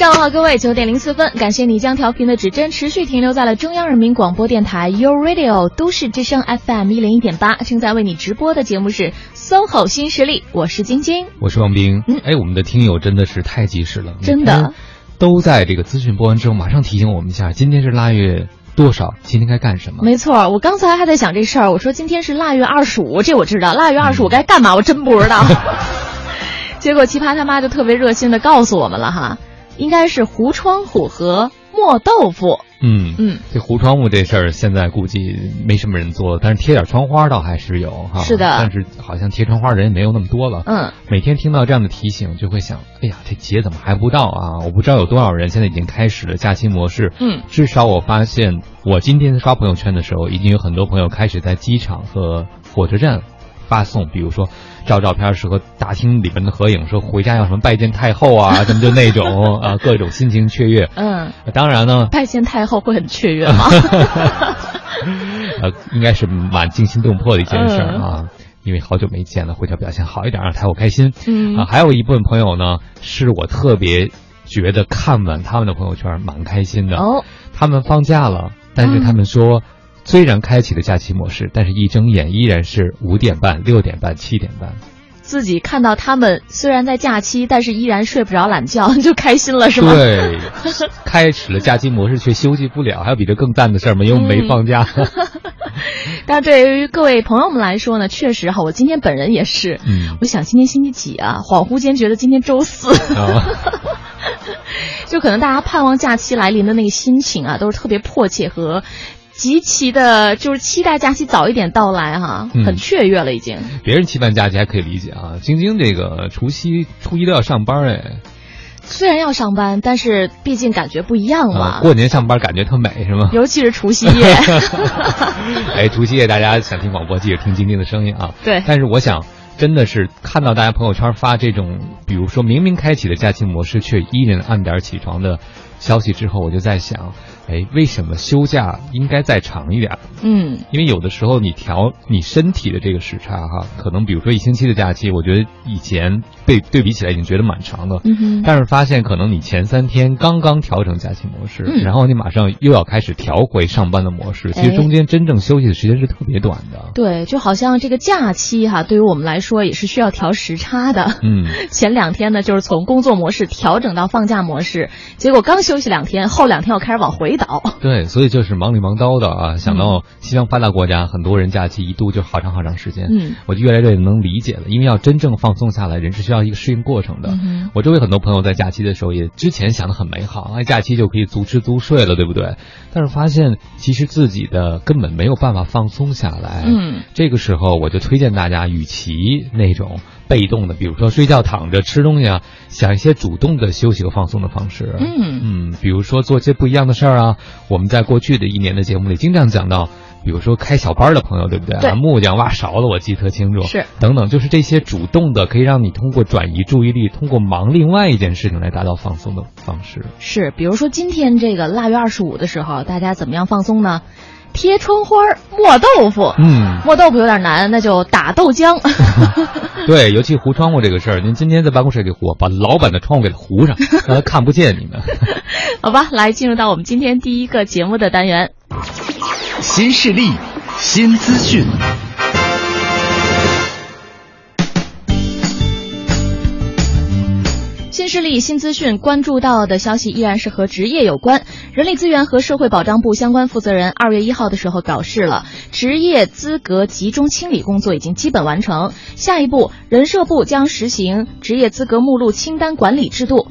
上午好，各位，九点零四分，感谢你将调频的指针持续停留在了中央人民广播电台 u Radio 都市之声 FM 一零一点八，正在为你直播的节目是 SOHO 新势力，我是晶晶，我是王冰。嗯。哎，我们的听友真的是太及时了，真的？都在这个资讯播完之后，马上提醒我们一下，今天是腊月多少，今天该干什么。没错，我刚才还在想这事儿，我说今天是腊月二十五，这我知道，腊月二十五该干嘛，我真不知道。结果奇葩他妈就特别热心的告诉我们了哈，应该是糊窗户和磨豆腐。嗯嗯，这糊窗户这事儿现在估计没什么人做了，但是贴点窗花倒还是有哈。是的但是好像贴窗花人也没有那么多了。嗯，每天听到这样的提醒，就会想，哎呀，这节怎么还不到啊？我不知道有多少人现在已经开始了假期模式。嗯，至少我发现，我今天刷朋友圈的时候，已经有很多朋友开始在机场和火车站发送，比如说照照片是和大厅里边的合影，说回家要什么拜见太后啊，什么就那种啊，各种心情雀跃。嗯，当然呢，拜见太后会很雀跃吗？呃，应该是蛮惊心动魄的一件事儿啊。因为好久没见了，回家表现好一点，让太后开心。嗯啊，还有一部分朋友呢，是我特别觉得看完他们的朋友圈蛮开心的。哦，他们放假了，但是他们说，虽然开启了假期模式，但是一睁眼依然是五点半、六点半、七点半。自己看到他们虽然在假期，但是依然睡不着懒觉，就开心了是吗？对，开始了假期模式却休息不了，还有比这更赞的事儿吗？因为没放假。但对于各位朋友们来说呢，确实哈，我今天本人也是，嗯我想今天星期几啊？恍惚间觉得今天周四，啊，就可能大家盼望假期来临的那个心情啊，都是特别迫切和极其的，就是期待假期早一点到来哈，嗯很雀跃了已经。别人期盼假期还可以理解啊，晶晶这个除夕、初一都要上班哎，虽然要上班，但是毕竟感觉不一样嘛。啊，过年上班感觉特美是吗？尤其是除夕夜，哎，除夕夜大家想听广播，记得听晶晶的声音啊。对但是我想，真的是看到大家朋友圈发这种，比如说明明开启了假期模式，却依然按点起床的消息之后，我就在想，哎，为什么休假应该再长一点？嗯，因为有的时候你调你身体的这个时差哈，可能比如说一星期的假期，我觉得以前被对比起来已经觉得蛮长的，嗯哼。但是发现可能你前三天刚刚调整假期模式，嗯。然后你马上又要开始调回上班的模式，其实哎中间真正休息的时间是特别短的。对，就好像这个假期哈，对于我们来说也是需要调时差的。嗯，前两天呢，就是从工作模式调整到放假模式，结果刚休息两天，后两天又开始往回倒。对，所以就是忙里忙叨的啊。想嗯到西方发达国家，很多人假期一度就好长好长时间，嗯，我就越来越能理解了。因为要真正放松下来，人是需要一个适应过程的。嗯我周围很多朋友在假期的时候，也之前想的很美好，哎，假期就可以足吃足睡了，对不对？但是发现其实自己的根本没有办法放松下来。嗯，这个时候我就推荐大家，与其那种被动的，比如说睡觉、躺着、吃东西啊，想一些主动的休息和放松的方式。嗯嗯，比如说做些不一样的事儿啊。我们在过去的一年的节目里经常讲到，比如说开小班的朋友，对不对？对啊木匠挖勺子，我记得特清楚。是等等，就是这些主动的，可以让你通过转移注意力，通过忙另外一件事情来达到放松的方式。是，比如说今天这个腊月二十五的时候，大家怎么样放松呢？贴窗花儿、磨豆腐。嗯，磨豆腐有点难，那就打豆浆。对，尤其糊窗户这个事儿，您今天在办公室给糊，把老板的窗户给它糊上，让他 看不见你们。好吧，来进入到我们今天第一个节目的单元。新势力，新资讯。新势力新资讯关注到的消息依然是和职业有关。人力资源和社会保障部相关负责人二月一号的时候表示了，职业资格集中清理工作已经基本完成。下一步，人社部将实行职业资格目录清单管理制度。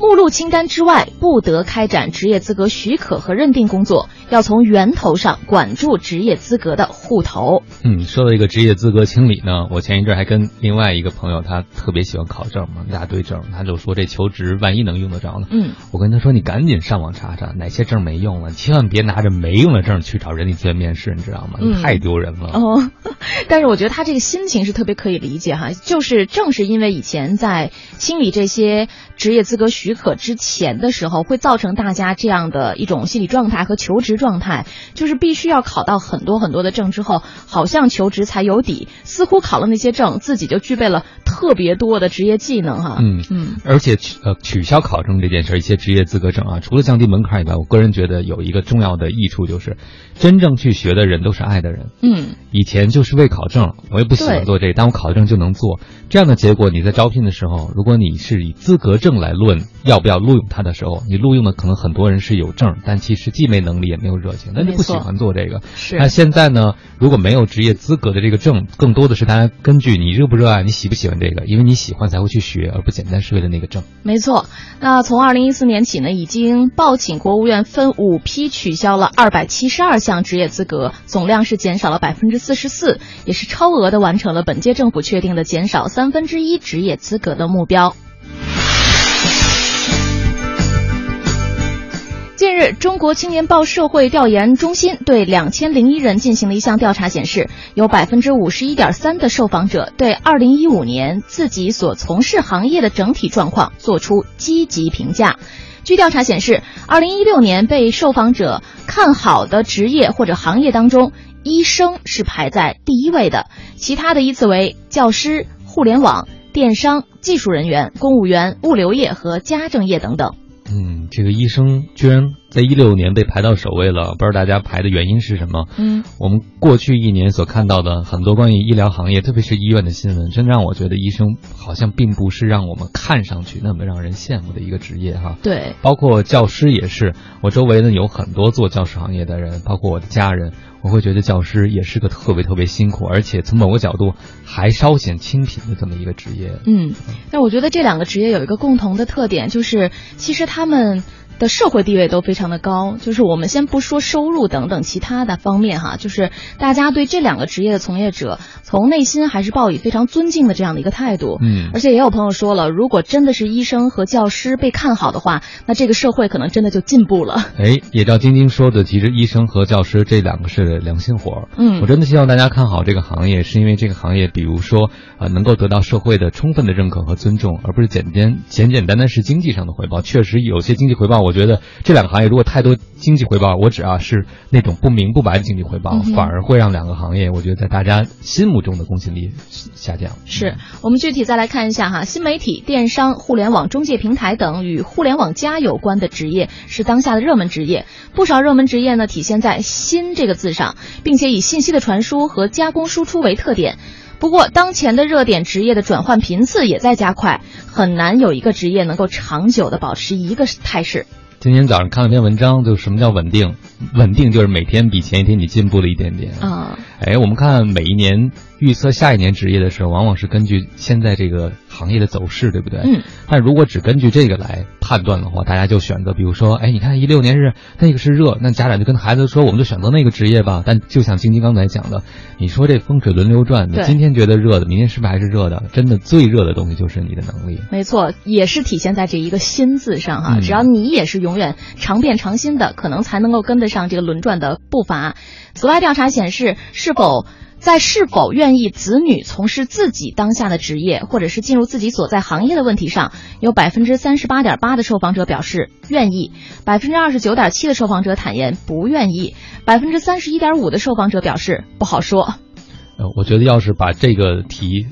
目录清单之外，不得开展职业资格许可和认定工作，要从源头上管住职业资格的户头。嗯，说到一个职业资格清理呢，我前一阵还跟另外一个朋友，他特别喜欢考证嘛，一大堆证，他就说这求职万一能用得着呢。嗯，我跟他说，你赶紧上网查查哪些证没用了，千万别拿着没用的证去找人力资源面试，你知道吗？嗯太丢人了。哦，但是我觉得他这个心情是特别可以理解哈，就是正是因为以前在清理这些职业资格许许可之前的时候，会造成大家这样的一种心理状态和求职状态，就是必须要考到很多很多的证之后，好像求职才有底，似乎考了那些证，自己就具备了特别多的职业技能哈。嗯嗯，而且取呃取消考证这件事，一些职业资格证啊，除了降低门槛以外，我个人觉得有一个重要的益处就是，真正去学的人都是爱的人。嗯，以前就是为考证，我也不喜欢做这个，但我考证就能做。这样的结果，你在招聘的时候，如果你是以资格证来论要不要录用他的时候，你录用的可能很多人是有证，但其实既没能力也没有热情，那就不喜欢做这个。是。那现在呢？如果没有职业资格的这个证，更多的是大家根据你热不热爱，你喜不喜欢这个，因为你喜欢才会去学，而不简单是为了那个证。没错。那从二零一四年起呢，已经报请国务院分五批取消了二百七十二项职业资格，总量是减少了百分之四十四，也是超额的完成了本届政府确定的减少三分之一职业资格的目标。近日，中国青年报社会调研中心对两千零一人进行了一项调查，显示有百分之五十一点三的受访者对二零一五年自己所从事行业的整体状况做出积极评价。据调查显示，二零一六年被受访者看好的职业或者行业当中，医生是排在第一位的，其他的依次为教师、互联网、电商、技术人员、公务员、物流业和家政业等等。嗯，这个医生居然在一六年被排到首位了，不知道大家排的原因是什么？嗯，我们过去一年所看到的很多关于医疗行业，特别是医院的新闻，真让我觉得医生好像并不是让我们看上去那么让人羡慕的一个职业哈。对，包括教师也是，我周围呢有很多做教师行业的人，包括我的家人。我会觉得教师也是个特别特别辛苦，而且从某个角度还稍显清贫的这么一个职业。嗯，那我觉得这两个职业有一个共同的特点，就是其实他们。的社会地位都非常的高，就是我们先不说收入等等其他的方面哈，就是大家对这两个职业的从业者，从内心还是抱以非常尊敬的这样的一个态度。嗯，而且也有朋友说了，如果真的是医生和教师被看好的话，那这个社会可能真的就进步了。哎，也照晶晶说的，其实医生和教师这两个是良心活儿。嗯，我真的希望大家看好这个行业，是因为这个行业，比如说呃，能够得到社会的充分的认可和尊重，而不是简单简简单单是经济上的回报。确实有些经济回报，我觉得这两个。行业如果太多经济回报，我只要是那种不明不白的经济回报，反而会让两个行业，我觉得在大家心目中的公信力下降。是我们具体再来看一下哈，新媒体、电商、互联网中介平台等与互联网加有关的职业是当下的热门职业，不少热门职业呢体现在“新”这个字上，并且以信息的传输和加工输出为特点。不过，当前的热点职业的转换频次也在加快，很难有一个职业能够长久的保持一个态势。今天早上看了篇文章，就什么叫稳定？稳定就是每天比前一天你进步了一点点啊。哎，我们看每一年预测下一年职业的时候，往往是根据现在这个行业的走势，对不对？嗯。但如果只根据这个来判断的话，大家就选择，比如说，哎，你看一六年是那个是热，那家长就跟孩子说，我们就选择那个职业吧。但就像晶晶刚才讲的，你说这风水轮流转，你今天觉得热的，明天是不是还是热的？真的最热的东西就是你的能力。没错，也是体现在这一个“新”字上哈。只要你也是永远常变常新的，可能才能够跟得上这个轮转的。步伐。此外，调查显示，是否在是否愿意子女从事自己当下的职业，或者是进入自己所在行业的问题上，有百分之三十八点八的受访者表示愿意，百分之二十九点七的受访者坦言不愿意，百分之三十一点五的受访者表示不好说。呃，我觉得要是把这个题。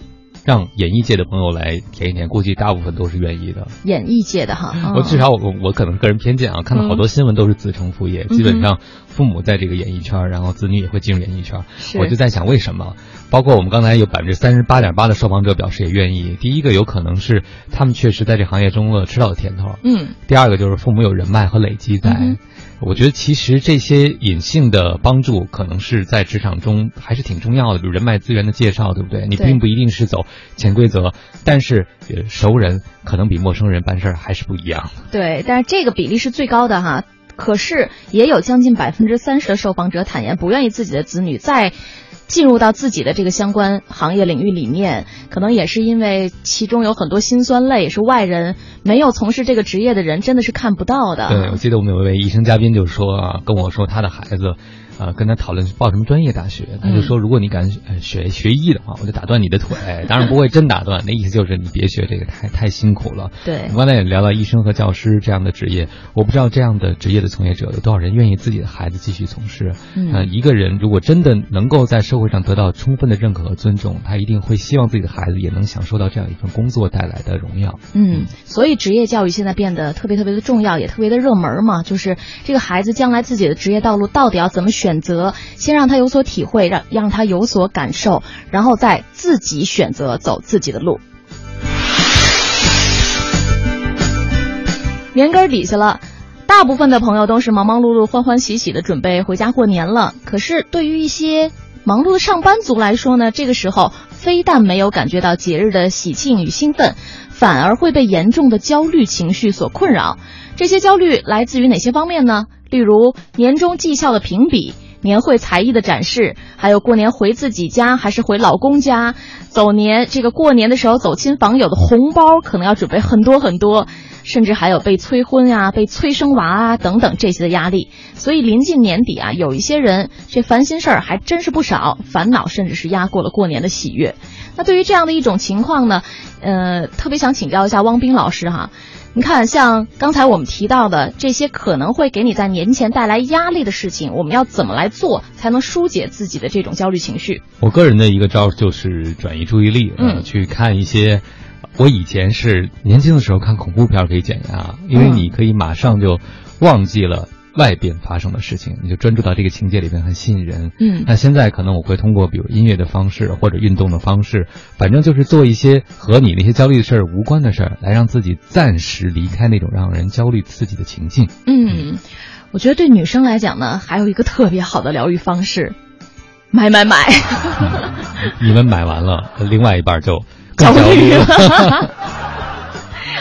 让演艺界的朋友来填一填，估计大部分都是愿意的。演艺界的哈，我至少我我可能个人偏见啊，看到好多新闻都是子承父业，基本上父母在这个演艺圈，然后子女也会进入演艺圈。我就在想为什么？包括我们刚才有百分之三十八点八的受访者表示也愿意。第一个有可能是他们确实在这行业中了吃到的甜头。嗯。第二个就是父母有人脉和累积在。我觉得其实这些隐性的帮助可能是在职场中还是挺重要的，比如人脉资源的介绍，对不对？你并不一定是走潜规则，但是熟人可能比陌生人办事儿还是不一样。对，但是这个比例是最高的哈。可是也有将近百分之三十的受访者坦言不愿意自己的子女在。进入到自己的这个相关行业领域里面，可能也是因为其中有很多辛酸泪，是外人没有从事这个职业的人真的是看不到的。对，我记得我们有一位医生嘉宾就说啊，跟我说他的孩子。呃，跟他讨论报什么专业大学，他就说，如果你敢学学医的话，我就打断你的腿。当然不会真打断，那意思就是你别学这个，太太辛苦了。对，我刚才也聊到医生和教师这样的职业，我不知道这样的职业的从业者有多少人愿意自己的孩子继续从事。嗯，一个人如果真的能够在社会上得到充分的认可和尊重，他一定会希望自己的孩子也能享受到这样一份工作带来的荣耀。嗯，所以职业教育现在变得特别特别的重要，也特别的热门嘛。就是这个孩子将来自己的职业道路到底要怎么选选择，先让他有所体会，让让他有所感受，然后再自己选择走自己的路。年根儿底下了，大部分的朋友都是忙忙碌碌、欢欢喜喜的准备回家过年了。可是对于一些忙碌的上班族来说呢，这个时候非但没有感觉到节日的喜庆与兴奋，反而会被严重的焦虑情绪所困扰。这些焦虑来自于哪些方面呢？例如年终绩效的评比。年会才艺的展示，还有过年回自己家还是回老公家，走年这个过年的时候走亲访友的红包可能要准备很多很多，甚至还有被催婚呀、被催生娃啊等等这些的压力。所以临近年底啊，有一些人这烦心事儿还真是不少，烦恼甚至是压过了过年的喜悦。那对于这样的一种情况呢，呃，特别想请教一下汪斌老师哈。你看，像刚才我们提到的这些可能会给你在年前带来压力的事情，我们要怎么来做才能疏解自己的这种焦虑情绪？我个人的一个招就是转移注意力，嗯，去看一些。我以前是年轻的时候看恐怖片可以减压，因为你可以马上就忘记了。外边发生的事情，你就专注到这个情节里面，很吸引人。嗯，那现在可能我会通过比如音乐的方式或者运动的方式，反正就是做一些和你那些焦虑的事儿无关的事儿，来让自己暂时离开那种让人焦虑刺激的情境。嗯，我觉得对女生来讲呢，还有一个特别好的疗愈方式，买买买。你们买完了，另外一半就焦虑了。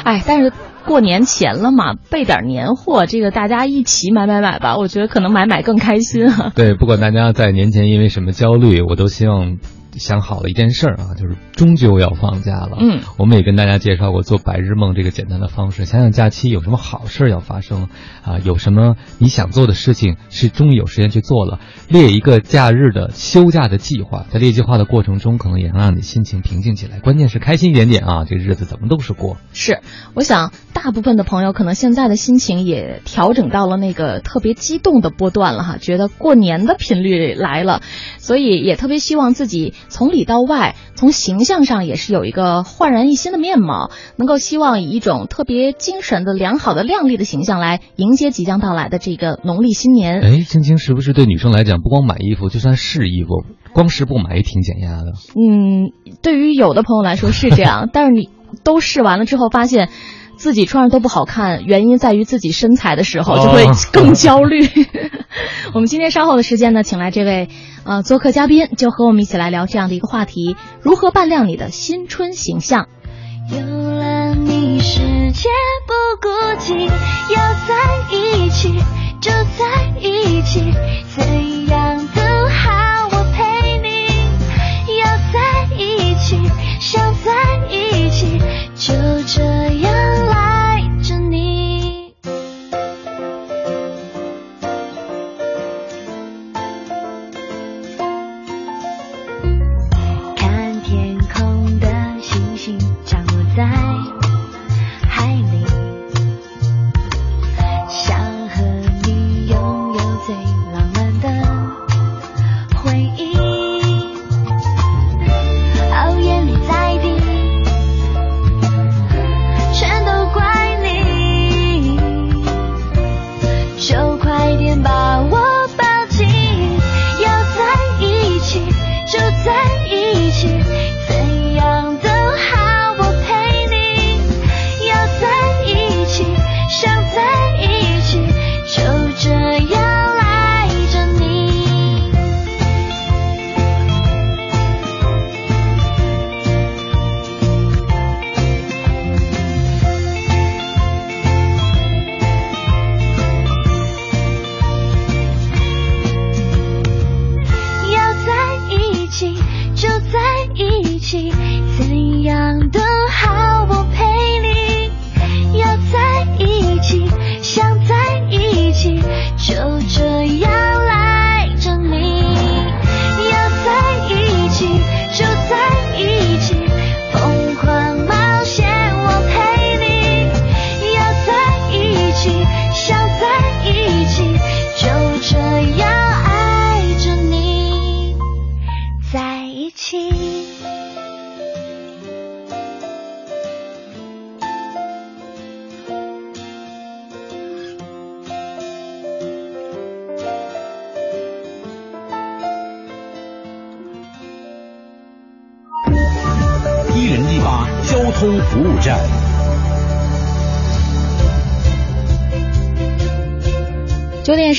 哎，但是。过年前了嘛，备点年货，这个大家一起买买买吧，我觉得可能买买更开心啊。对，不管大家在年前因为什么焦虑，我都希望。想好了一件事儿啊，就是终究要放假了。嗯，我们也跟大家介绍过做白日梦这个简单的方式。想想假期有什么好事要发生啊？有什么你想做的事情是终于有时间去做了？列一个假日的休假的计划，在列计划的过程中，可能也能让你心情平静起来。关键是开心一点点啊，这个日子怎么都是过。是，我想大部分的朋友可能现在的心情也调整到了那个特别激动的波段了哈，觉得过年的频率来了，所以也特别希望自己。从里到外，从形象上也是有一个焕然一新的面貌，能够希望以一种特别精神的、良好的、靓丽的形象来迎接即将到来的这个农历新年。哎，青青是不是对女生来讲，不光买衣服，就算试衣服，光试不买也挺减压的？嗯，对于有的朋友来说是这样，但是你都试完了之后，发现自己穿上都不好看，原因在于自己身材的时候，就会更焦虑。我们今天稍后的时间呢，请来这位。呃，做客嘉宾就和我们一起来聊这样的一个话题：如何扮靓你的新春形象？有了你，世界不孤寂，要在一起就在一起，怎样都好，我陪你。要在一起，想在一起，就这样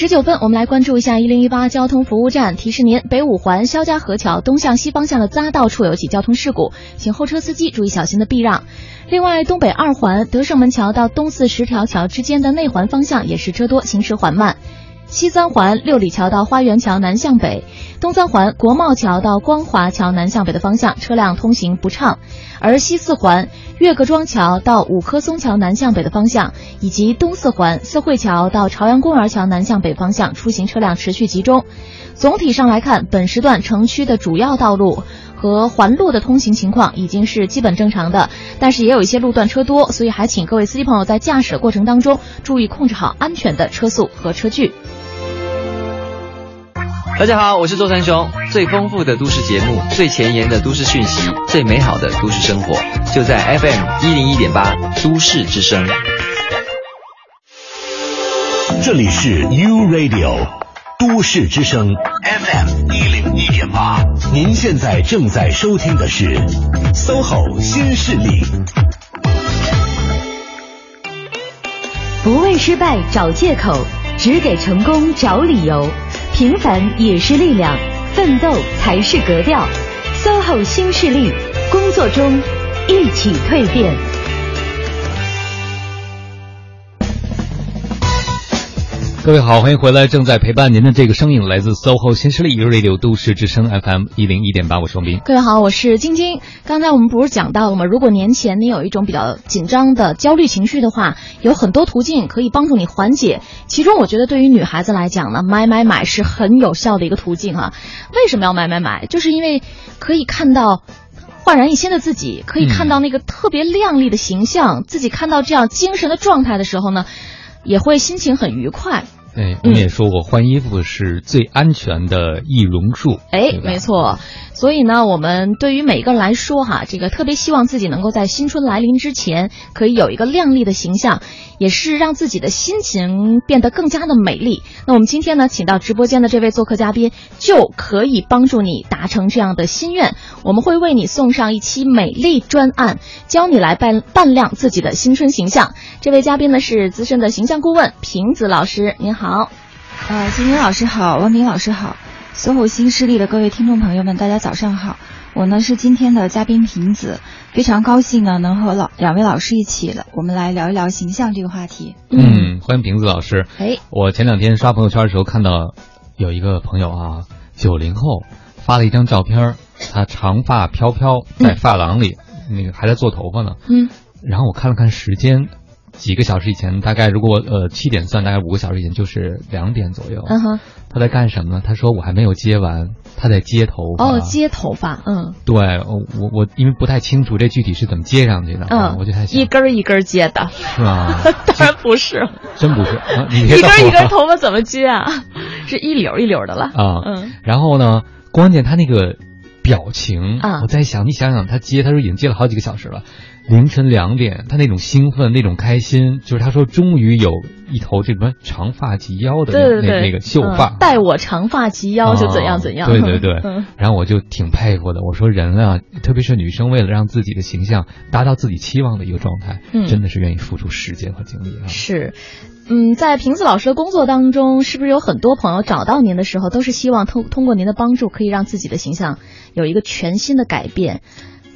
九分，我们来关注一下一零一八交通服务站，提示您：北五环肖家河桥东向西方向的匝道处有起交通事故，请后车司机注意小心的避让。另外，东北二环德胜门桥到东四十条桥之间的内环方向也是车多，行驶缓慢。西三环六里桥到花园桥南向北，东三环国贸桥到光华桥南向北的方向车辆通行不畅，而西四环岳各庄桥到五棵松桥南向北的方向，以及东四环四惠桥到朝阳公园桥南向北方向出行车辆持续集中。总体上来看，本时段城区的主要道路和环路的通行情况已经是基本正常的，但是也有一些路段车多，所以还请各位司机朋友在驾驶过程当中注意控制好安全的车速和车距。大家好，我是周三兄。最丰富的都市节目，最前沿的都市讯息，最美好的都市生活，就在 FM 一零一点八都市之声。这里是 U Radio 都市之声 FM 一零一点八，您现在正在收听的是 SOHO 新势力。不为失败找借口，只给成功找理由。平凡也是力量，奋斗才是格调。SOHO 新势力，工作中一起蜕变。各位好，欢迎回来！正在陪伴您的这个声音来自 SOHO 新势力 Radio 都市之声 FM 一零一点八，我是王斌。各位好，我是晶晶。刚才我们不是讲到了吗？如果年前你有一种比较紧张的焦虑情绪的话，有很多途径可以帮助你缓解。其中，我觉得对于女孩子来讲呢，买买买是很有效的一个途径啊。为什么要买买买？就是因为可以看到焕然一新的自己，可以看到那个特别靓丽的形象，自己看到这样精神的状态的时候呢，也会心情很愉快。对，我们也说过，换衣服是最安全的易容术。哎没错。所以呢，我们对于每一个人来说，哈，这个特别希望自己能够在新春来临之前，可以有一个靓丽的形象，也是让自己的心情变得更加的美丽。那我们今天呢，请到直播间的这位做客嘉宾，就可以帮助你达成这样的心愿。我们会为你送上一期美丽专案，教你来扮扮亮自己的新春形象。这位嘉宾呢是资深的形象顾问平子老师，您好。呃，金明老师好，王明老师好，所有新势力的各位听众朋友们，大家早上好。我呢是今天的嘉宾瓶子，非常高兴呢能和老两位老师一起了，我们来聊一聊形象这个话题。嗯，欢迎瓶子老师。哎，我前两天刷朋友圈的时候看到有一个朋友啊，九零后发了一张照片，他长发飘飘在发廊里，那个还在做头发呢。嗯，然后我看了看时间，几个小时以前，大概如果呃七点算，大概五个小时以前就是两点左右。嗯哼，他在干什么呢？他说我还没有接完，他在接头发。哦，接头发，嗯。对，我我我因为不太清楚这具体是怎么接上去的，啊嗯，我就在想一根一根接的，是吗？当然不是，真不是，啊、你一根一根头发怎么接啊？是一绺一绺的了。我啊。嗯，然后呢，关键他那个表情，啊我在想，你想想，他接，他说已经接了好几个小时了，凌晨两点，他那种兴奋，那种开心，就是他说终于有一头这什么长发及腰的那那那个秀发嗯，待我长发及腰就怎样怎样。啊对对对，嗯然后我就挺佩服的。我说人啊，特别是女生，为了让自己的形象达到自己期望的一个状态，嗯真的是愿意付出时间和精力啊。是，嗯，在瓶子老师的工作当中，是不是有很多朋友找到您的时候，都是希望通通过您的帮助，可以让自己的形象有一个全新的改变？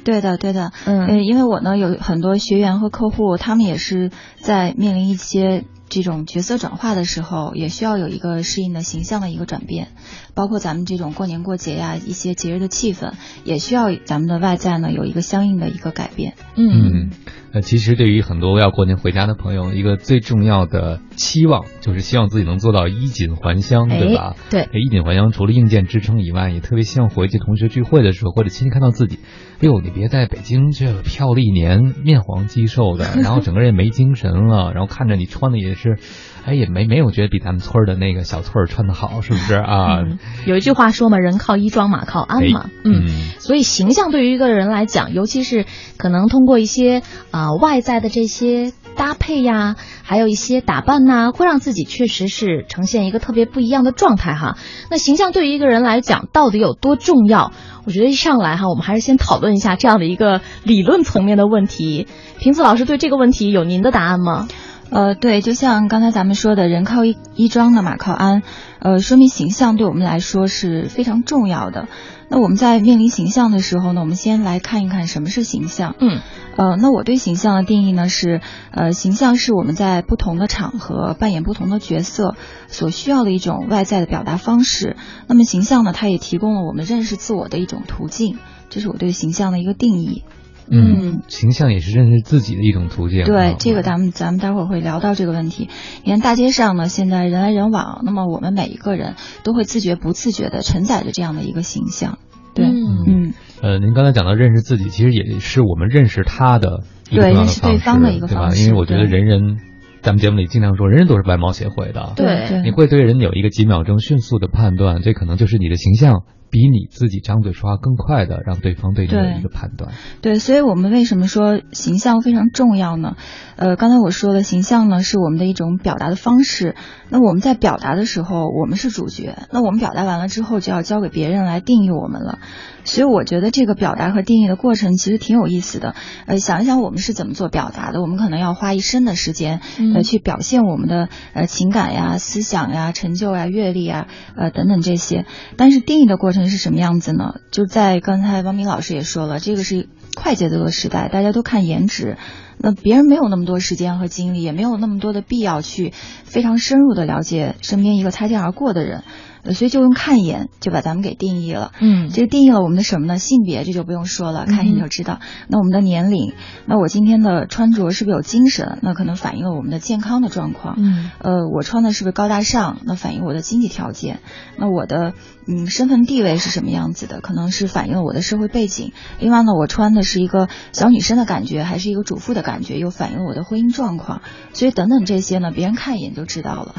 对的，对的，嗯。呃，因为我呢有很多学员和客户，他们也是在面临一些这种角色转化的时候，也需要有一个适应的形象的一个转变，包括咱们这种过年过节呀，一些节日的气氛，也需要咱们的外在呢有一个相应的一个改变。嗯，呃，其实对于很多要过年回家的朋友，一个最重要的期望就是希望自己能做到衣锦还乡，对吧？哎对衣锦还乡除了硬件支撑以外，也特别希望回去同学聚会的时候，或者亲戚看到自己，哎呦，你别在北京这漂了一年，面黄肌瘦的，然后整个人也没精神了，然后看着你穿的也是，哎，也没没有觉得比咱们村儿的那个小翠儿穿的好，是不是啊？嗯，有一句话说嘛，人靠衣装，马靠鞍嘛。哎嗯，嗯所以形象对于一个人来讲，尤其是可能通过一些啊、外在的这些搭配呀，还有一些打扮呐，会让自己确实是呈现一个特别不一样的状态哈。那形象对于一个人来讲到底有多重要？我觉得一上来哈，我们还是先讨论一下这样的一个理论层面的问题。瓶子老师对这个问题有您的答案吗？呃，对，就像刚才咱们说的，人靠衣衣装呢，马靠鞍，呃，说明形象对我们来说是非常重要的。那我们在面临形象的时候呢，我们先来看一看什么是形象。嗯，呃，那我对形象的定义呢是，呃，形象是我们在不同的场合扮演不同的角色所需要的一种外在的表达方式。那么形象呢，它也提供了我们认识自我的一种途径，这是我对形象的一个定义。嗯，形象也是认识自己的一种途径。对，这个咱们咱们待会儿会聊到这个问题。你看大街上呢，现在人来人往，那么我们每一个人都会自觉不自觉的承载着这样的一个形象。对，嗯，呃，您刚才讲到认识自己，其实也是我们认识他的一个认识对方的一个方式，对吧？因为我觉得人人，咱们节目里经常说，人人都是外貌协会的。对，你会对人有一个几秒钟迅速的判断，这可能就是你的形象。比你自己张嘴说话更快的，让对方对你有一个判断。对，所以我们为什么说形象非常重要呢？呃，刚才我说了，形象呢是我们的一种表达的方式。那我们在表达的时候，我们是主角。那我们表达完了之后，就要交给别人来定义我们了。所以我觉得这个表达和定义的过程其实挺有意思的。呃，想一想我们是怎么做表达的，我们可能要花一生的时间呃去表现我们的呃情感呀、思想呀、成就呀、阅历啊呃等等这些。但是定义的过程是什么样子呢？就在刚才王明老师也说了，这个是快节奏的时代，大家都看颜值，那别人没有那么多时间和精力，也没有那么多的必要去非常深入的了解身边一个擦肩而过的人。所以就用看一眼就把咱们给定义了，嗯，这个定义了我们的什么呢？性别这就不用说了，看一眼就知道。那我们的年龄，那我今天的穿着是不是有精神？那可能反映了我们的健康的状况。嗯，呃，我穿的是不是高大上？那反映我的经济条件。那我的嗯身份地位是什么样子的？可能是反映了我的社会背景。另外呢，我穿的是一个小女生的感觉，还是一个主妇的感觉？又反映我的婚姻状况。所以等等这些呢，别人看一眼就知道了。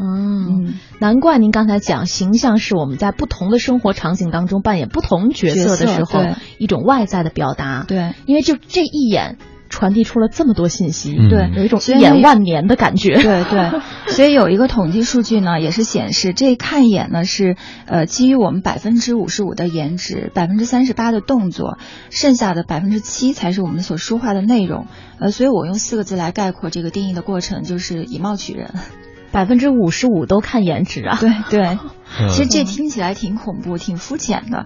嗯，难怪您刚才讲形象是我们在不同的生活场景当中扮演不同角色的时候一种外在的表达。对，因为就这一眼传递出了这么多信息，对，有一种一眼万年的感觉。对对，所以有一个统计数据呢，也是显示这看一眼呢是呃基于我们百分之五十五的颜值，百分之三十八的动作，剩下的百分之七才是我们所说话的内容。呃，所以我用四个字来概括这个定义的过程，就是以貌取人。百分之五十五都看颜值啊！对对，其实这听起来挺恐怖、挺肤浅的。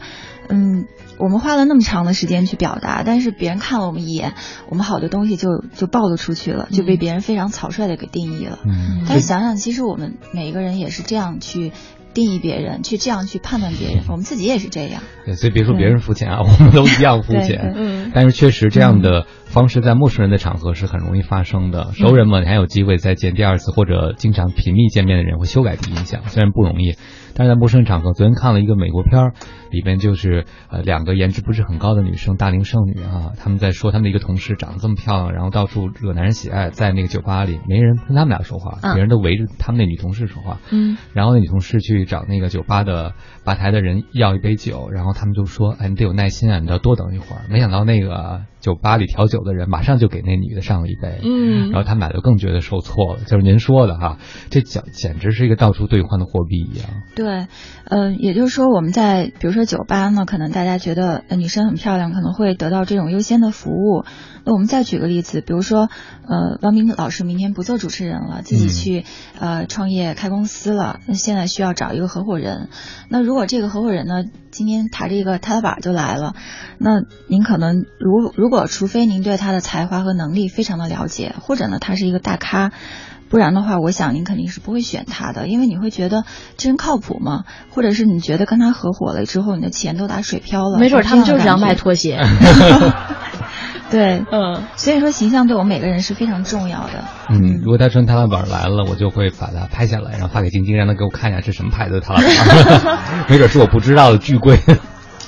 嗯，我们花了那么长的时间去表达，但是别人看了我们一眼，我们好的东西就就暴露出去了，就被别人非常草率的给定义了。嗯，但是想想，其实我们每一个人也是这样去。定义别人，去这样去判断别人，我们自己也是这样。对，所以别说别人肤浅啊，我们都一样肤浅。嗯。但是确实这样的方式在陌生人的场合是很容易发生的。熟人嘛，你还有机会再见第二次，或者经常频密见面的人会修改第一印象，虽然不容易。但是在陌生场合，昨天看了一个美国片儿，里边就是呃两个颜值不是很高的女生，大龄剩女啊，他们在说他们的一个同事长得这么漂亮，然后到处惹男人喜爱，在那个酒吧里没人跟他们俩说话，别人都围着他们那女同事说话。嗯。然后那女同事去找那个酒吧的吧台的人要一杯酒，然后他们就说：“哎，你得有耐心啊，你要多等一会儿。”没想到那个酒吧里调酒的人马上就给那女的上了一杯。嗯。然后他们俩就更觉得受挫了，就是您说的哈，这简简直是一个到处兑换的货币一样。对，呃，也就是说，我们在比如说酒吧呢，可能大家觉得女生很漂亮，可能会得到这种优先的服务。那我们再举个例子，比如说，呃，王明老师明天不做主持人了，自己去呃创业开公司了，那现在需要找一个合伙人。那如果这个合伙人呢，今天抬着一个踏板就来了，那您可能如如果除非您对他的才华和能力非常的了解，或者呢他是一个大咖。不然的话，我想您肯定是不会选他的，因为你会觉得这人靠谱吗？或者是你觉得跟他合伙了之后，你的钱都打水漂了？没准他们就是要卖拖鞋。对，嗯，所以说形象对我们每个人是非常重要的。嗯，如果他穿踏拉板来了，我就会把它拍下来，然后发给晶晶，让他给我看一下是什么牌子的踏拉板，没准是我不知道的巨贵。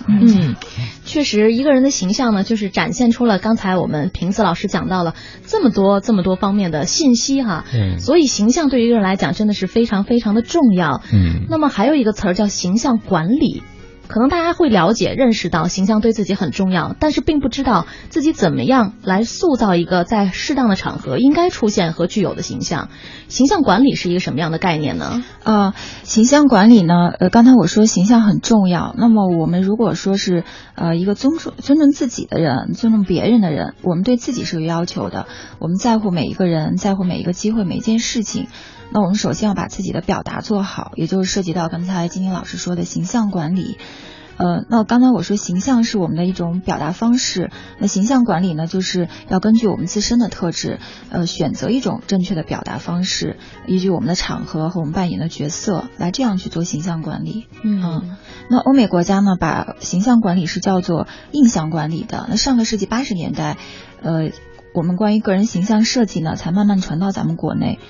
嗯，确实，一个人的形象呢，就是展现出了刚才我们瓶子老师讲到了这么多这么多方面的信息哈。嗯。所以形象对于一个人来讲真的是非常非常的重要。嗯。那么还有一个词儿叫形象管理，可能大家会了解、认识到形象对自己很重要，但是并不知道自己怎么样来塑造一个在适当的场合应该出现和具有的形象。形象管理是一个什么样的概念呢？呃，形象管理呢，呃，刚才我说形象很重要。那么我们如果说是呃一个尊重尊重自己的人，尊重别人的人，我们对自己是有要求的。我们在乎每一个人，在乎每一个机会、每一件事情。那我们首先要把自己的表达做好，也就是涉及到刚才金晶老师说的形象管理。呃，那刚才我说形象是我们的一种表达方式，那形象管理呢，就是要根据我们自身的特质，呃，选择一种正确的表达方式，依据我们的场合和我们扮演的角色来这样去做形象管理。嗯，那欧美国家呢，把形象管理是叫做印象管理的。那上个世纪八十年代，呃，我们关于个人形象设计呢，才慢慢传到咱们国内。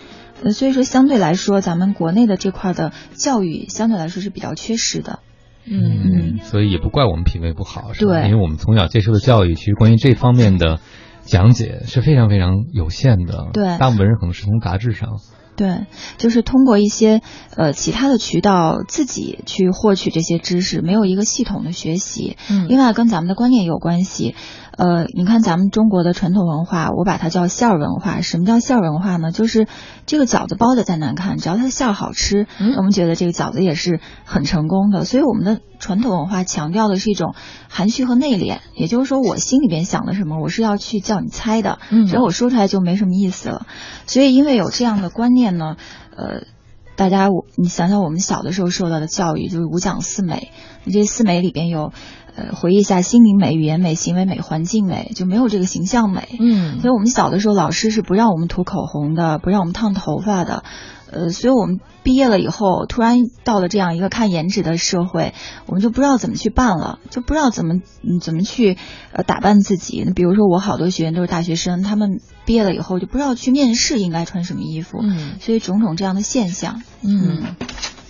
呃，所以说相对来说，咱们国内的这块的教育相对来说是比较缺失的。嗯，所以也不怪我们品味不好，是吧？对因为我们从小接受的教育，其实关于这方面的讲解是非常非常有限的。对大部分人可能是从杂志上。对，就是通过一些呃其他的渠道自己去获取这些知识，没有一个系统的学习。嗯另外跟咱们的观念也有关系。呃，你看咱们中国的传统文化，我把它叫馅儿文化。什么叫馅儿文化呢？就是这个饺子包的再难看，只要它的馅儿好吃，嗯我们觉得这个饺子也是很成功的。所以我们的传统文化强调的是一种含蓄和内敛，也就是说我心里边想的什么，我是要去叫你猜的，嗯只要我说出来就没什么意思了。所以因为有这样的观念呢，呃。大家，我你想想，我们小的时候受到的教育就是五讲四美，这四美里边有，呃，回忆一下心灵美、语言美、行为美、环境美，就没有这个形象美。嗯所以我们小的时候，老师是不让我们涂口红的，不让我们烫头发的，呃，所以我们毕业了以后，突然到了这样一个看颜值的社会，我们就不知道怎么去办了，就不知道怎么嗯怎么去呃打扮自己。比如说我好多学员都是大学生，他们毕业了以后就不知道去面试应该穿什么衣服，嗯所以种种这样的现象。嗯，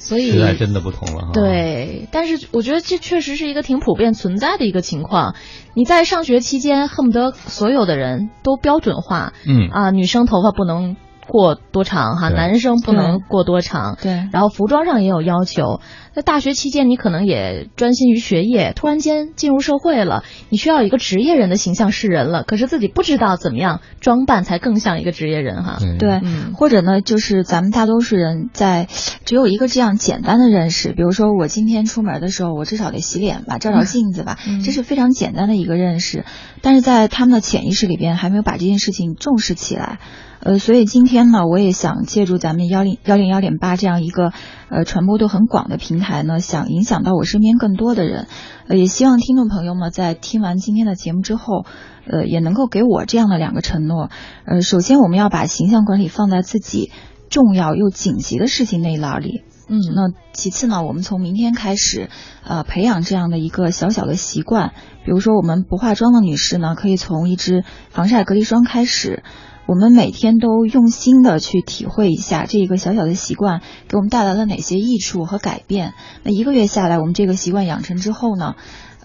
所以时代真的不同了哈。，对，但是我觉得这确实是一个挺普遍存在的一个情况。你在上学期间，恨不得所有的人都标准化，嗯啊，女生头发不能过多长哈，男生不能过多长，对。然后服装上也有要求。在大学期间，你可能也专心于学业，突然间进入社会了，你需要一个职业人的形象示人了，可是自己不知道怎么样装扮才更像一个职业人哈。对。或者呢，就是咱们大多数人在只有一个这样简单的认识，比如说我今天出门的时候，我至少得洗脸吧，照照 镜子吧，嗯。这是非常简单的一个认识，但是在他们的潜意识里边还没有把这件事情重视起来。呃，所以今天呢，我也想借助咱们幺零幺零幺点八这样一个呃传播度很广的平台呢，想影响到我身边更多的人，呃，也希望听众朋友们在听完今天的节目之后，呃，也能够给我这样的两个承诺。呃，首先我们要把形象管理放在自己重要又紧急的事情那一栏里。嗯那其次呢，我们从明天开始，呃，培养这样的一个小小的习惯，比如说我们不化妆的女士呢，可以从一支防晒隔离霜开始。我们每天都用心的去体会一下这一个小小的习惯给我们带来了哪些益处和改变。那一个月下来，我们这个习惯养成之后呢，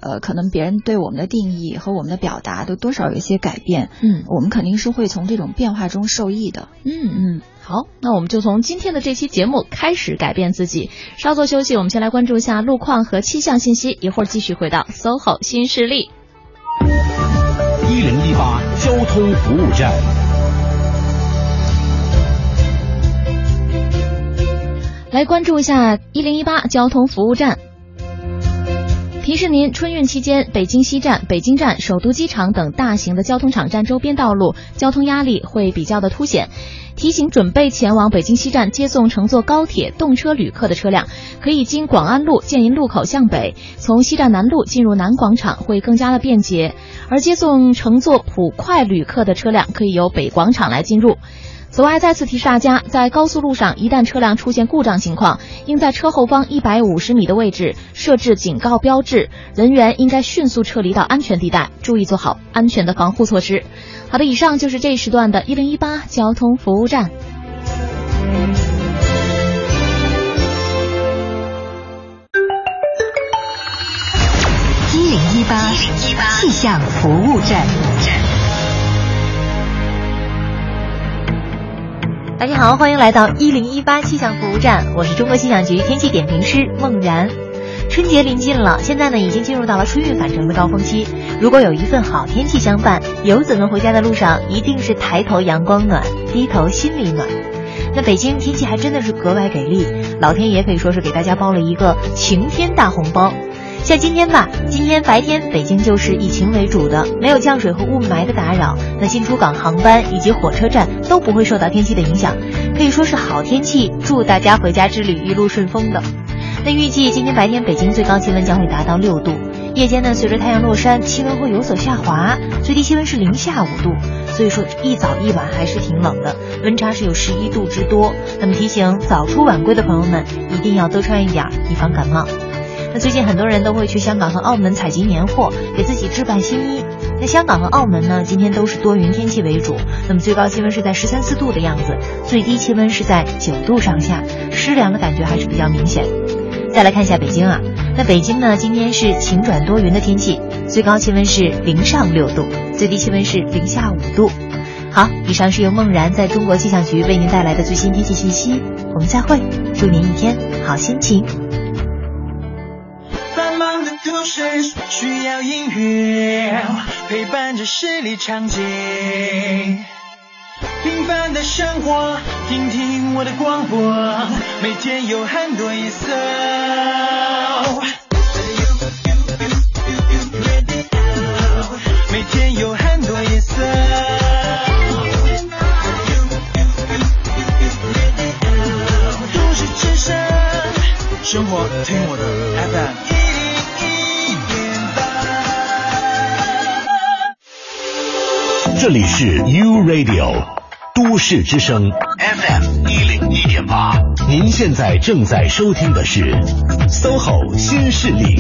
呃，可能别人对我们的定义和我们的表达都多少有一些改变。嗯我们肯定是会从这种变化中受益的。嗯嗯，好，那我们就从今天的这期节目开始改变自己。稍作休息，我们先来关注一下路况和气象信息，一会儿继续回到 SOHO 新势力。一零一八交通服务站。来关注一下一零一八交通服务站。提示您，春运期间，北京西站、北京站、首都机场等大型的交通场站周边道路交通压力会比较的凸显。提醒准备前往北京西站接送乘坐高铁、动车旅客的车辆，可以经广安路建银路口向北，从西站南路进入南广场会更加的便捷。而接送乘坐普快旅客的车辆，可以由北广场来进入。此外，再次提示大家，在高速路上，一旦车辆出现故障情况，应在车后方一百五十米的位置设置警告标志，人员应该迅速撤离到安全地带，注意做好安全的防护措施。好的，以上就是这一时段的一零一八交通服务站。一零一八气象服务站。大家好，欢迎来到一零一八气象服务站，我是中国气象局天气点评师孟然。春节临近了，现在呢已经进入到了春运返程的高峰期。如果有一份好天气相伴，游子们回家的路上一定是抬头阳光暖，低头心里暖。那北京天气还真的是格外给力，老天爷可以说是给大家包了一个晴天大红包。像今天吧，今天白天北京就是以晴为主的，没有降水和雾霾的打扰，那进出港航班以及火车站都不会受到天气的影响，可以说是好天气，祝大家回家之旅一路顺风的。那预计今天白天北京最高气温将会达到六度，夜间呢随着太阳落山，气温会有所下滑，最低气温是零下五度，所以说一早一晚还是挺冷的，温差是有十一度之多。那么提醒早出晚归的朋友们一定要多穿一点，以防感冒。那最近很多人都会去香港和澳门采集年货，给自己置办新衣。那香港和澳门呢，今天都是多云天气为主，那么最高气温是在十三四度的样子，最低气温是在九度上下，湿凉的感觉还是比较明显。再来看一下北京啊，那北京呢，今天是晴转多云的天气，最高气温是零上六度，最低气温是零下五度。好，以上是由梦然在中国气象局为您带来的最新天气信息，我们再会，祝您一天好心情。都市需要音乐陪伴着十里长街，平凡的生活，听听我的广播，每天有很多颜色。每天有这里是 U Radio 都市之声 FM 一零一点八，您现在正在收听的是 SOHO 新势力。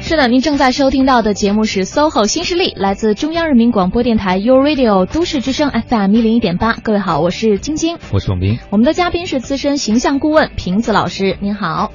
是的，您正在收听到的节目是 SOHO 新势力，来自中央人民广播电台 U Radio 都市之声 FM 一零一点八。各位好，我是晶晶，我是王斌，我们的嘉宾是资深形象顾问瓶子老师，您好，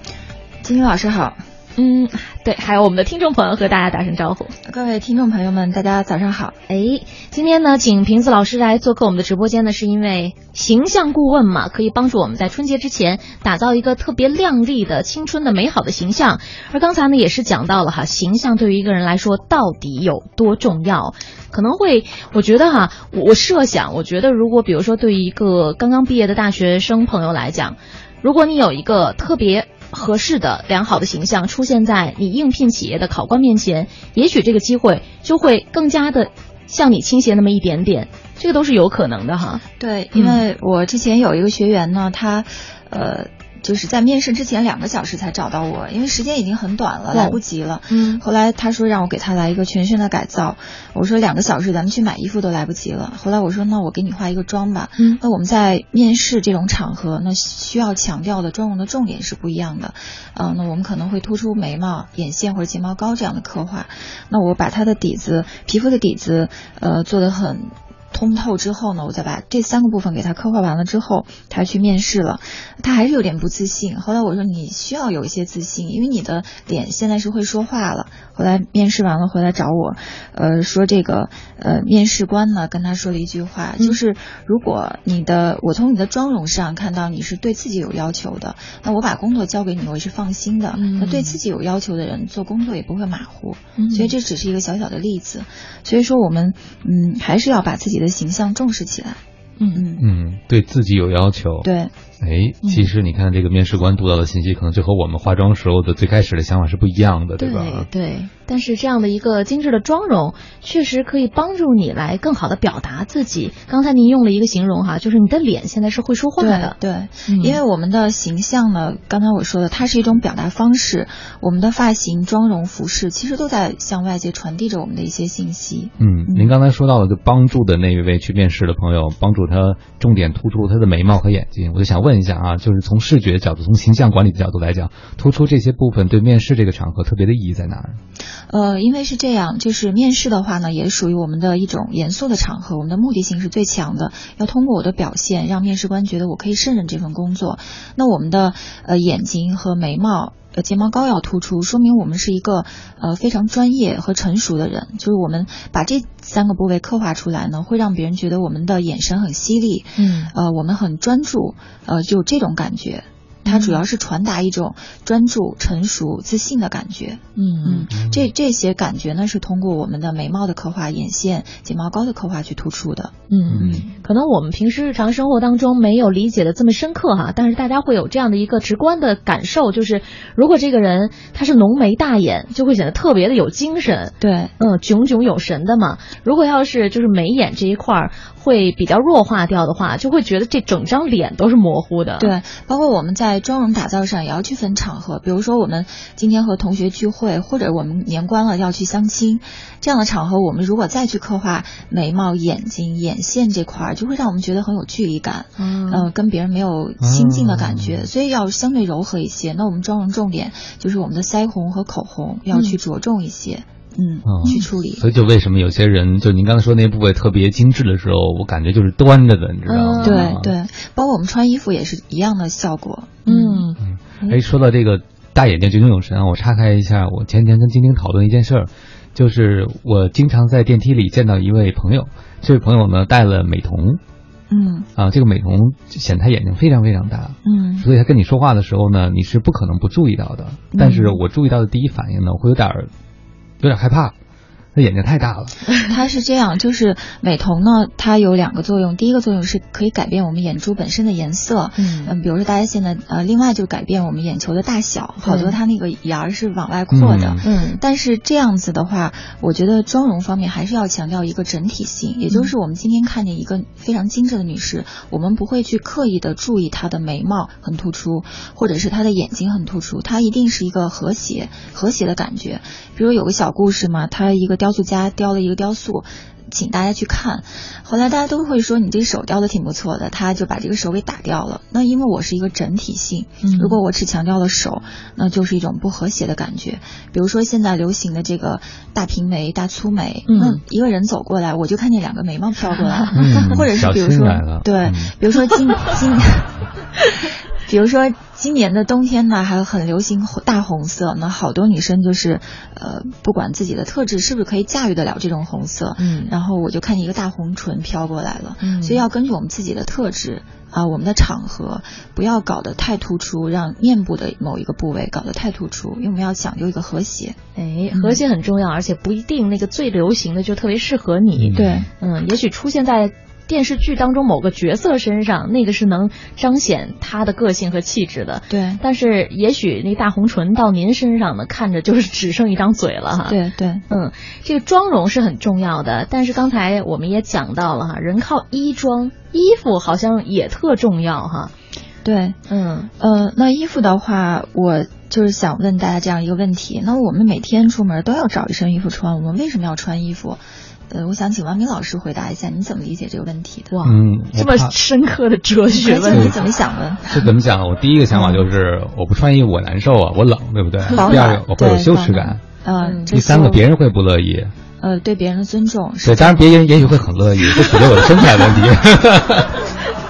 晶晶老师好。嗯，对，还有我们的听众朋友和大家打声招呼。各位听众朋友们，大家早上好。哎，今天呢，请瓶子老师来做客我们的直播间呢，是因为形象顾问嘛，可以帮助我们在春节之前打造一个特别靓丽的、青春的、美好的形象。而刚才呢，也是讲到了哈，形象对于一个人来说到底有多重要？可能会，我觉得哈，我设想，我觉得如果比如说对于一个刚刚毕业的大学生朋友来讲，如果你有一个特别。合适的、良好的形象出现在你应聘企业的考官面前，也许这个机会就会更加的向你倾斜那么一点点，这个都是有可能的哈。对，因为我之前有一个学员呢，他，呃。就是在面试之前两个小时才找到我，因为时间已经很短了，来不及了。嗯，后来他说让我给他来一个全身的改造，我说两个小时咱们去买衣服都来不及了。后来我说那我给你化一个妆吧。嗯，那我们在面试这种场合，那需要强调的妆容的重点是不一样的。嗯，那我们可能会突出眉毛、眼线或者睫毛膏这样的刻画。那我把他的底子、皮肤的底子，呃，做的很。通透之后呢，我再把这三个部分给他刻画完了之后，他去面试了，他还是有点不自信。后来我说你需要有一些自信，因为你的脸现在是会说话了。后来面试完了回来找我，呃，说这个呃面试官呢跟他说了一句话，就是如果你的我从你的妆容上看到你是对自己有要求的，那我把工作交给你我是放心的。那对自己有要求的人做工作也不会马虎。所以这只是一个小小的例子。所以说我们嗯还是要把自己的。形象重视起来，嗯。嗯。嗯，对自己有要求，对。哎，其实你看这个面试官读到的信息，可能就和我们化妆时候的最开始的想法是不一样的，对吧？对。但是这样的一个精致的妆容，确实可以帮助你来更好的表达自己。刚才您用了一个形容哈，就是你的脸现在是会说话的。对，因为我们的形象呢，刚才我说的，它是一种表达方式。我们的发型、妆容、服饰，其实都在向外界传递着我们的一些信息。嗯，您刚才说到了，就帮助的那一位去面试的朋友，帮助他重点突出他的眉毛和眼睛。我就想问一下啊，就是从视觉角度、从形象管理的角度来讲，突出这些部分对面试这个场合特别的意义在哪儿？呃，因为是这样，就是面试的话呢，也属于我们的一种严肃的场合，我们的目的性是最强的，要通过我的表现，让面试官觉得我可以胜任这份工作。那我们的呃眼睛和眉毛。呃睫毛膏要突出，说明我们是一个呃非常专业和成熟的人。就是我们把这三个部位刻画出来呢，会让别人觉得我们的眼神很犀利，嗯呃，我们很专注，呃，就这种感觉。它主要是传达一种专注、成熟、自信的感觉。嗯嗯，这这些感觉呢，是通过我们的眉毛的刻画、眼线、睫毛膏的刻画去突出的。嗯嗯，可能我们平时日常生活当中没有理解的这么深刻哈，但是大家会有这样的一个直观的感受，就是如果这个人他是浓眉大眼，就会显得特别的有精神，对，嗯，炯炯有神的嘛。如果要是就是眉眼这一块儿会比较弱化掉的话，就会觉得这整张脸都是模糊的。对，包括我们在妆容打造上也要区分场合，比如说我们今天和同学聚会，或者我们年关了要去相亲，这样的场合，我们如果再去刻画眉毛、眼睛、眼线这块儿，就会让我们觉得很有距离感，嗯呃，跟别人没有亲近的感觉，所以要相对柔和一些。那我们妆容重点就是我们的腮红和口红要去着重一些。嗯，去处理。所以就为什么有些人，就您刚才说那部位特别精致的时候，我感觉就是端着的，你知道吗？对对，包括我们穿衣服也是一样的效果。嗯嗯。哎，说到这个大眼睛炯炯有神啊，我岔开一下，我前几天跟晶晶讨论一件事儿，就是我经常在电梯里见到一位朋友，这位朋友呢戴了美瞳。嗯啊，这个美瞳显他眼睛非常非常大，嗯，所以他跟你说话的时候呢，你是不可能不注意到的。但是我注意到的第一反应呢，我会有点儿有点害怕，他眼睛太大了。它是这样，就是美瞳呢，它有两个作用。第一个作用是可以改变我们眼珠本身的颜色，嗯比如说大家现在呃，另外就改变我们眼球的大小，好多它那个眼儿是往外扩的，嗯。但是这样子的话，我觉得妆容方面还是要强调一个整体性，也就是我们今天看见一个非常精致的女士，我们不会去刻意的注意她的眉毛很突出，或者是她的眼睛很突出，她一定是一个和谐和谐的感觉。比如有个小故事嘛，她一个雕塑家雕了一个雕塑。请大家去看，后来大家都会说你这手雕的挺不错的，他就把这个手给打掉了。那因为我是一个整体性，嗯如果我只强调了手，那就是一种不和谐的感觉。比如说现在流行的这个大平眉、大粗眉，嗯那一个人走过来，我就看见两个眉毛飘过来，嗯 或者是比如说对，嗯比如说今今，比如说今年的冬天呢，还很流行红大红色，那好多女生就是呃，不管自己的特质是不是可以驾驭得了这种红色，嗯。然后我就看见一个大红唇飘过来了，嗯。所以要根据我们自己的特质啊，我们的场合不要搞得太突出，让面部的某一个部位搞得太突出，因为我们要讲究一个和谐。哎，和谐很重要，而且不一定那个最流行的就特别适合你。对，嗯，也许出现在电视剧当中某个角色身上，那个是能彰显他的个性和气质的。对，但是也许那大红唇到您身上呢，看着就是只剩一张嘴了哈。对对，嗯，这个妆容是很重要的，但是刚才我们也讲到了哈，人靠衣装，衣服好像也特重要哈。对，嗯呃，那衣服的话，我就是想问大家这样一个问题：那我们每天出门都要找一身衣服穿，我们为什么要穿衣服？呃，我想请王明老师回答一下，你怎么理解这个问题的？哇，嗯，这么深刻的哲学问题你怎么想的？这怎么讲？我第一个想法就是，我不穿衣服我难受啊，我冷，对不对？保第二个我会有羞耻感，嗯，第三个别人会不乐意。呃对别人的尊重是对，当然别人也许会很乐意，这取决我的身材问题。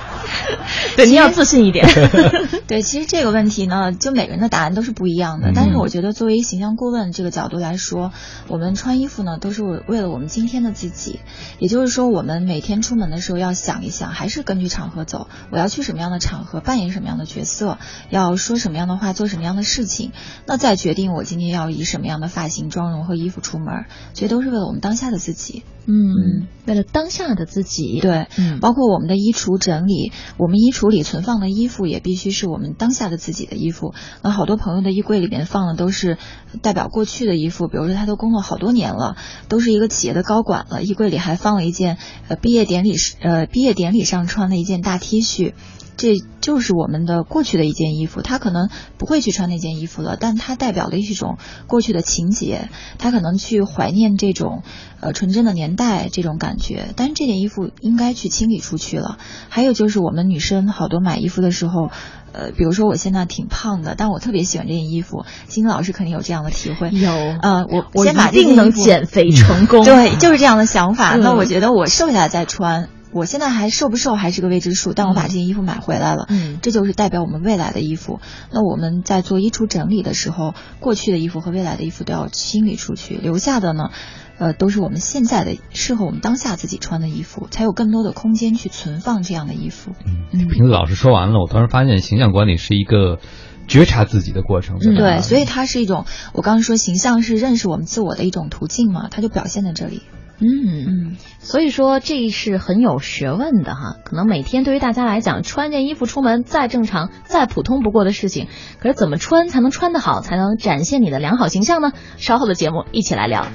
对，你要自信一点。对，其实这个问题呢，就每个人的答案都是不一样的。嗯但是我觉得，作为形象顾问这个角度来说，我们穿衣服呢，都是为为了我们今天的自己。也就是说，我们每天出门的时候要想一想，还是根据场合走。我要去什么样的场合，扮演什么样的角色，要说什么样的话，做什么样的事情，那再决定我今天要以什么样的发型、妆容和衣服出门。所以都是为了我们当下的自己。嗯，为了当下的自己。对，嗯包括我们的衣橱整理，我们衣橱里存放的衣服也必须是我们当下的自己的衣服。那好多朋友的衣柜里面放的都是代表过去的衣服，比如说他都工作好多年了，都是一个企业的高管了，衣柜里还放了一件呃毕业典礼时呃毕业典礼上穿的一件大 T 恤。这就是我们的过去的一件衣服，他可能不会去穿那件衣服了，但它代表了一种过去的情节，他可能去怀念这种呃纯真的年代这种感觉，但是这件衣服应该去清理出去了。还有就是我们女生好多买衣服的时候，呃，比如说我现在挺胖的，但我特别喜欢这件衣服，金老师肯定有这样的体会。有呃，我我先把一定能减肥成功。对，就是这样的想法。嗯那我觉得我瘦下来再穿。我现在还瘦不瘦还是个未知数，但我把这件衣服买回来了，嗯，这就是代表我们未来的衣服。那我们在做衣橱整理的时候，过去的衣服和未来的衣服都要清理出去，留下的呢，呃，都是我们现在的适合我们当下自己穿的衣服，才有更多的空间去存放这样的衣服。嗯，瓶子老师说完了，我突然发现形象管理是一个觉察自己的过程。嗯，对，所以它是一种，我刚刚说形象是认识我们自我的一种途径嘛，它就表现在这里。嗯嗯，所以说这是很有学问的哈。可能每天对于大家来讲，穿件衣服出门再正常、再普通不过的事情，可是怎么穿才能穿得好，才能展现你的良好形象呢？稍后的节目一起来聊。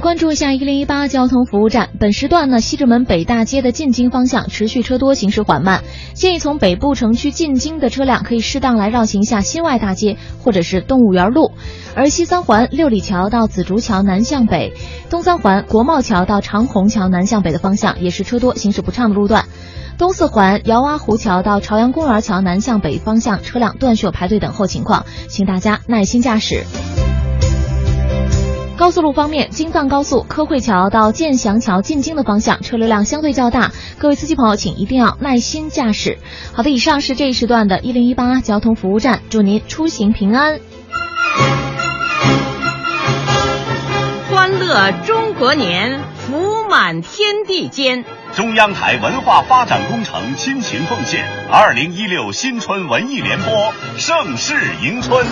关注一下一零一八交通服务站。本时段呢，西直门北大街的进京方向持续车多，行驶缓慢。建议从北部城区进京的车辆可以适当来绕行一下新外大街或者是动物园路。而西三环六里桥到紫竹桥南向北，东三环国贸桥到长虹桥南向北的方向也是车多，行驶不畅的路段。东四环姚洼湖桥到朝阳公园桥南向北方向车辆断续排队等候情况，请大家耐心驾驶。高速路方面，京藏高速科惠桥到建祥桥进京的方向车流量相对较大，各位司机朋友请一定要耐心驾驶。好的，以上是这一时段的一零一八交通服务站，祝您出行平安。欢乐中国年，福满天地间。中央台文化发展工程亲情奉献，二零一六新春文艺联播，盛世迎春。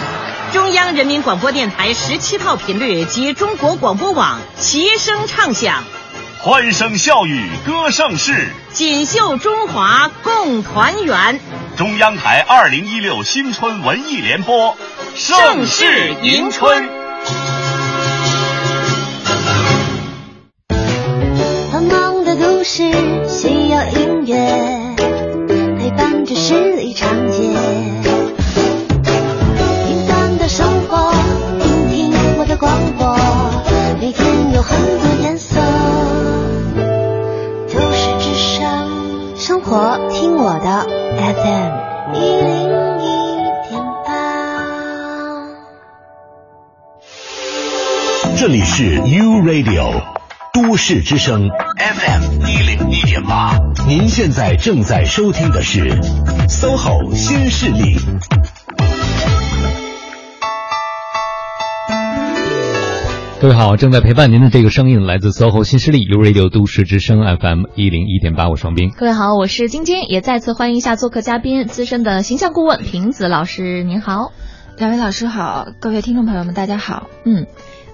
中央人民广播电台十七套频率及中国广播网齐声唱响，欢声笑语歌盛世，锦绣中华共团圆。中央台二零一六新春文艺联播，盛世迎春。是，需要音乐陪伴着十里长街。平凡的生活，听听我的广播，每天有很多颜色。都市之声，生活听我的 FM。这里是 U Radio 都市之声 FM 一零一点八，您现在正在收听的是 SOHO 新势力。各位好，正在陪伴您的这个声音来自 SOHO 新势力 U Radio 都市之声 FM 一零一点八，我双冰。各位好，我是晶晶，也再次欢迎一下做客嘉宾，资深的形象顾问平子老师，您好。两位老师好，各位听众朋友们，大家好。嗯。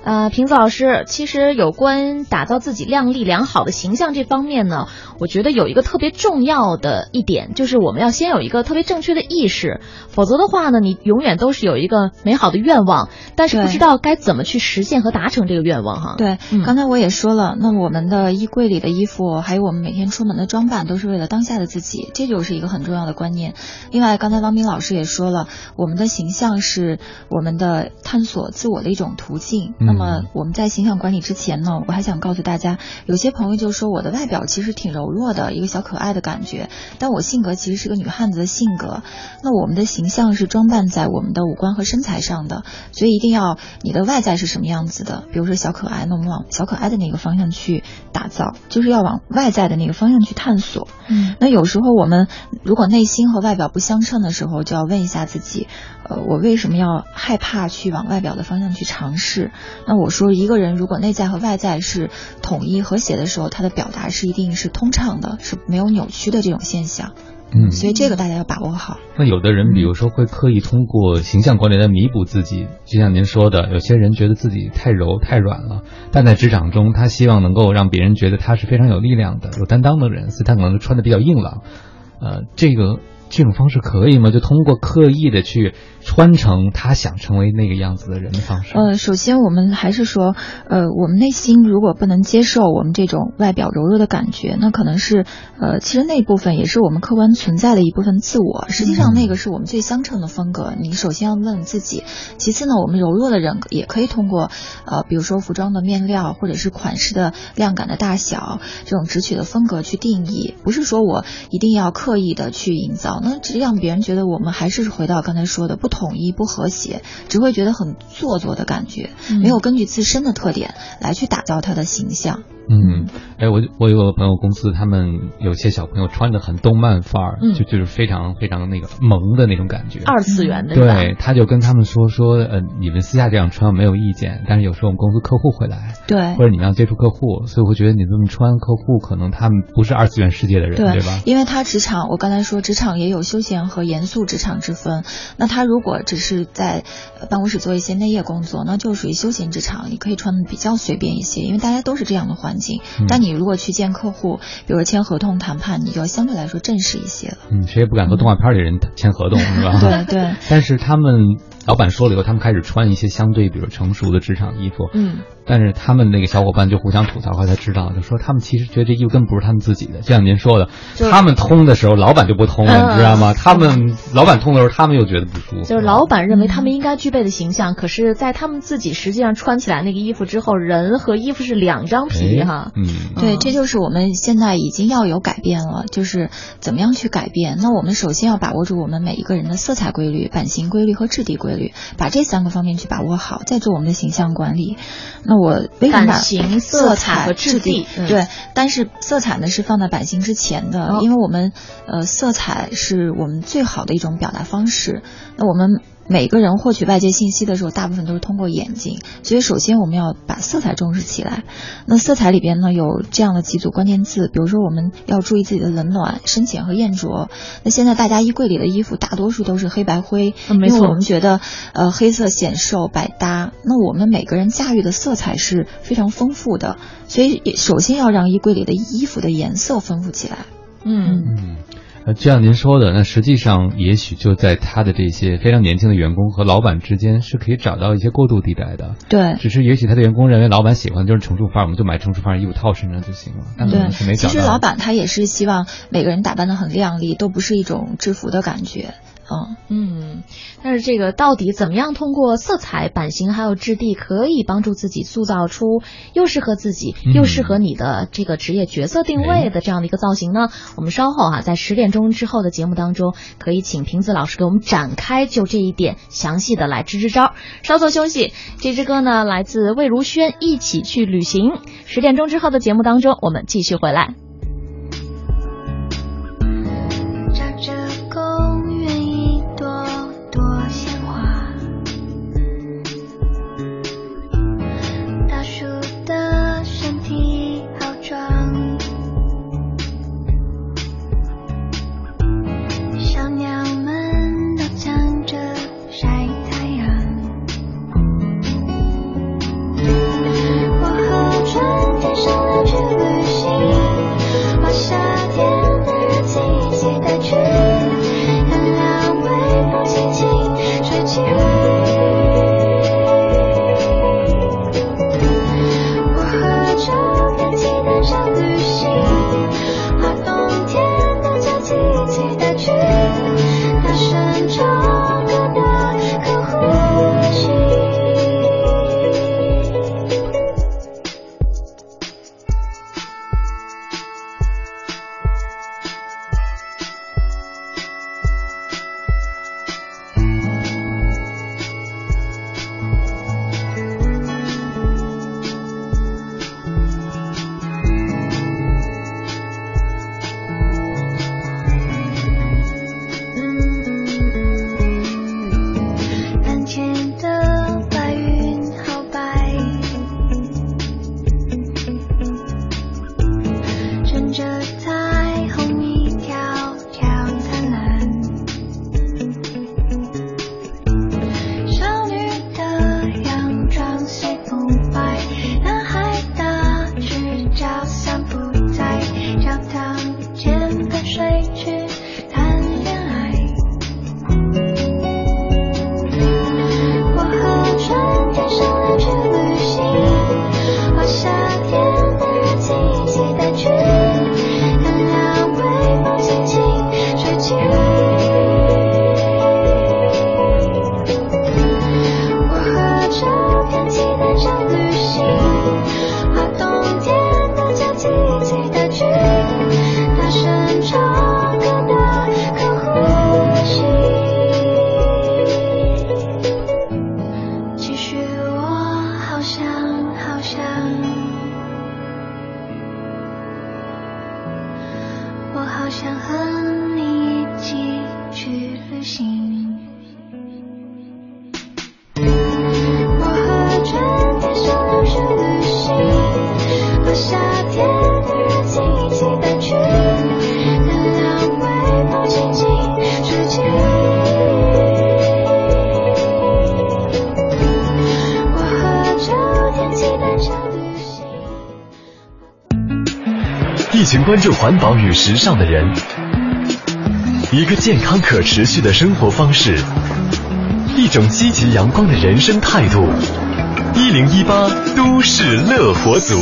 呃，平子老师，其实有关打造自己靓丽良好的形象这方面呢，我觉得有一个特别重要的一点，就是我们要先有一个特别正确的意识，否则的话呢，你永远都是有一个美好的愿望，但是不知道该怎么去实现和达成这个愿望哈。对，刚才我也说了，那我们的衣柜里的衣服，还有我们每天出门的装扮，都是为了当下的自己，这就是一个很重要的观念。另外，刚才汪明老师也说了，我们的形象是我们的探索自我的一种途径。那么我们在形象管理之前呢，我还想告诉大家，有些朋友就说我的外表其实挺柔弱的，一个小可爱的感觉，但我性格其实是个女汉子的性格。那我们的形象是装扮在我们的五官和身材上的，所以一定要你的外在是什么样子的，比如说小可爱，那我们往小可爱的那个方向去打造，就是要往外在的那个方向去探索。嗯，那有时候我们如果内心和外表不相称的时候，就要问一下自己，呃，我为什么要害怕去往外表的方向去尝试？那我说，一个人如果内在和外在是统一和谐的时候，他的表达是一定是通畅的，是没有扭曲的这种现象。嗯，所以这个大家要把握好。那有的人，比如说会刻意通过形象管理来弥补自己，就像您说的，有些人觉得自己太柔太软了，但在职场中，他希望能够让别人觉得他是非常有力量的、有担当的人，所以他可能穿的比较硬朗。呃，这个。这种方式可以吗？就通过刻意的去穿成他想成为那个样子的人的方式。呃，首先我们还是说，呃，我们内心如果不能接受我们这种外表柔弱的感觉，那可能是，呃，其实那部分也是我们客观存在的一部分自我。实际上那个是我们最相称的风格。你首先要问自己，其次呢，我们柔弱的人也可以通过，呃，比如说服装的面料或者是款式的量感的大小，这种直取的风格去定义，不是说我一定要刻意的去营造。那只让别人觉得我们还是回到刚才说的不统一、不和谐，只会觉得很做作的感觉，没有根据自身的特点来去打造他的形象。嗯，哎，我我有个朋友公司，他们有些小朋友穿的很动漫范儿，就就是非常非常那个萌的那种感觉，二次元的。对，他就跟他们说说，呃，你们私下这样穿没有意见，但是有时候我们公司客户会来，对，或者你们要接触客户，所以我会觉得你这么穿，客户可能他们不是二次元世界的人，对吧？因为他职场，我刚才说职场也有休闲和严肃职场之分。那他如果只是在办公室做一些内业工作，那就属于休闲职场，你可以穿的比较随便一些，因为大家都是这样的环境。但你如果去见客户，比如签合同谈判，你就要相对来说正式一些了。嗯，谁也不敢和动画片里人签合同，是吧？对 对。但是他们老板说了以后，他们开始穿一些相对比如成熟的职场衣服。嗯。但是他们那个小伙伴就互相吐槽，后来才知道，就说他们其实觉得这衣服根本不是他们自己的。就像您说的，他们通的时候，老板就不通了，你知道吗？他们老板通的时候，他们又觉得不舒服。就是老板认为他们应该具备的形象，可是，在他们自己实际上穿起来那个衣服之后，人和衣服是两张皮哈。嗯，对，这就是我们现在已经要有改变了，就是怎么样去改变。那我们首先要把握住我们每一个人的色彩规律、版型规律和质地规律，把这三个方面去把握好，再做我们的形象管理。那我为什么？型、色彩和质地，对，但是色彩呢是放在版型之前的，因为我们呃色彩是我们最好的一种表达方式。那我们。每个人获取外界信息的时候，大部分都是通过眼睛，所以首先我们要把色彩重视起来。那色彩里边呢，有这样的几组关键字，比如说我们要注意自己的冷暖、深浅和艳浊。那现在大家衣柜里的衣服大多数都是黑白灰，没错，我们觉得呃黑色显瘦百搭。那我们每个人驾驭的色彩是非常丰富的，所以首先要让衣柜里的衣服的颜色丰富起来。嗯嗯。呃，就像您说的，那实际上也许就在他的这些非常年轻的员工和老板之间是可以找到一些过渡地带的。对，只是也许他的员工认为老板喜欢就是成熟范儿，我们就买成熟范儿衣服套身上就行了。对，其实老板他也是希望每个人打扮的很靓丽，都不是一种制服的感觉。哦，嗯，但是这个到底怎么样通过色彩、版型还有质地，可以帮助自己塑造出又适合自己、嗯又适合你的这个职业角色定位的这样的一个造型呢？我们稍后哈、在十点钟之后的节目当中，可以请瓶子老师给我们展开就这一点详细的来支支招。稍作休息，这支歌呢来自魏如萱，《一起去旅行》。十点钟之后的节目当中，我们继续回来。关注环保与时尚的人，一个健康可持续的生活方式，一种积极阳光的人生态度。一零一八都市乐活族。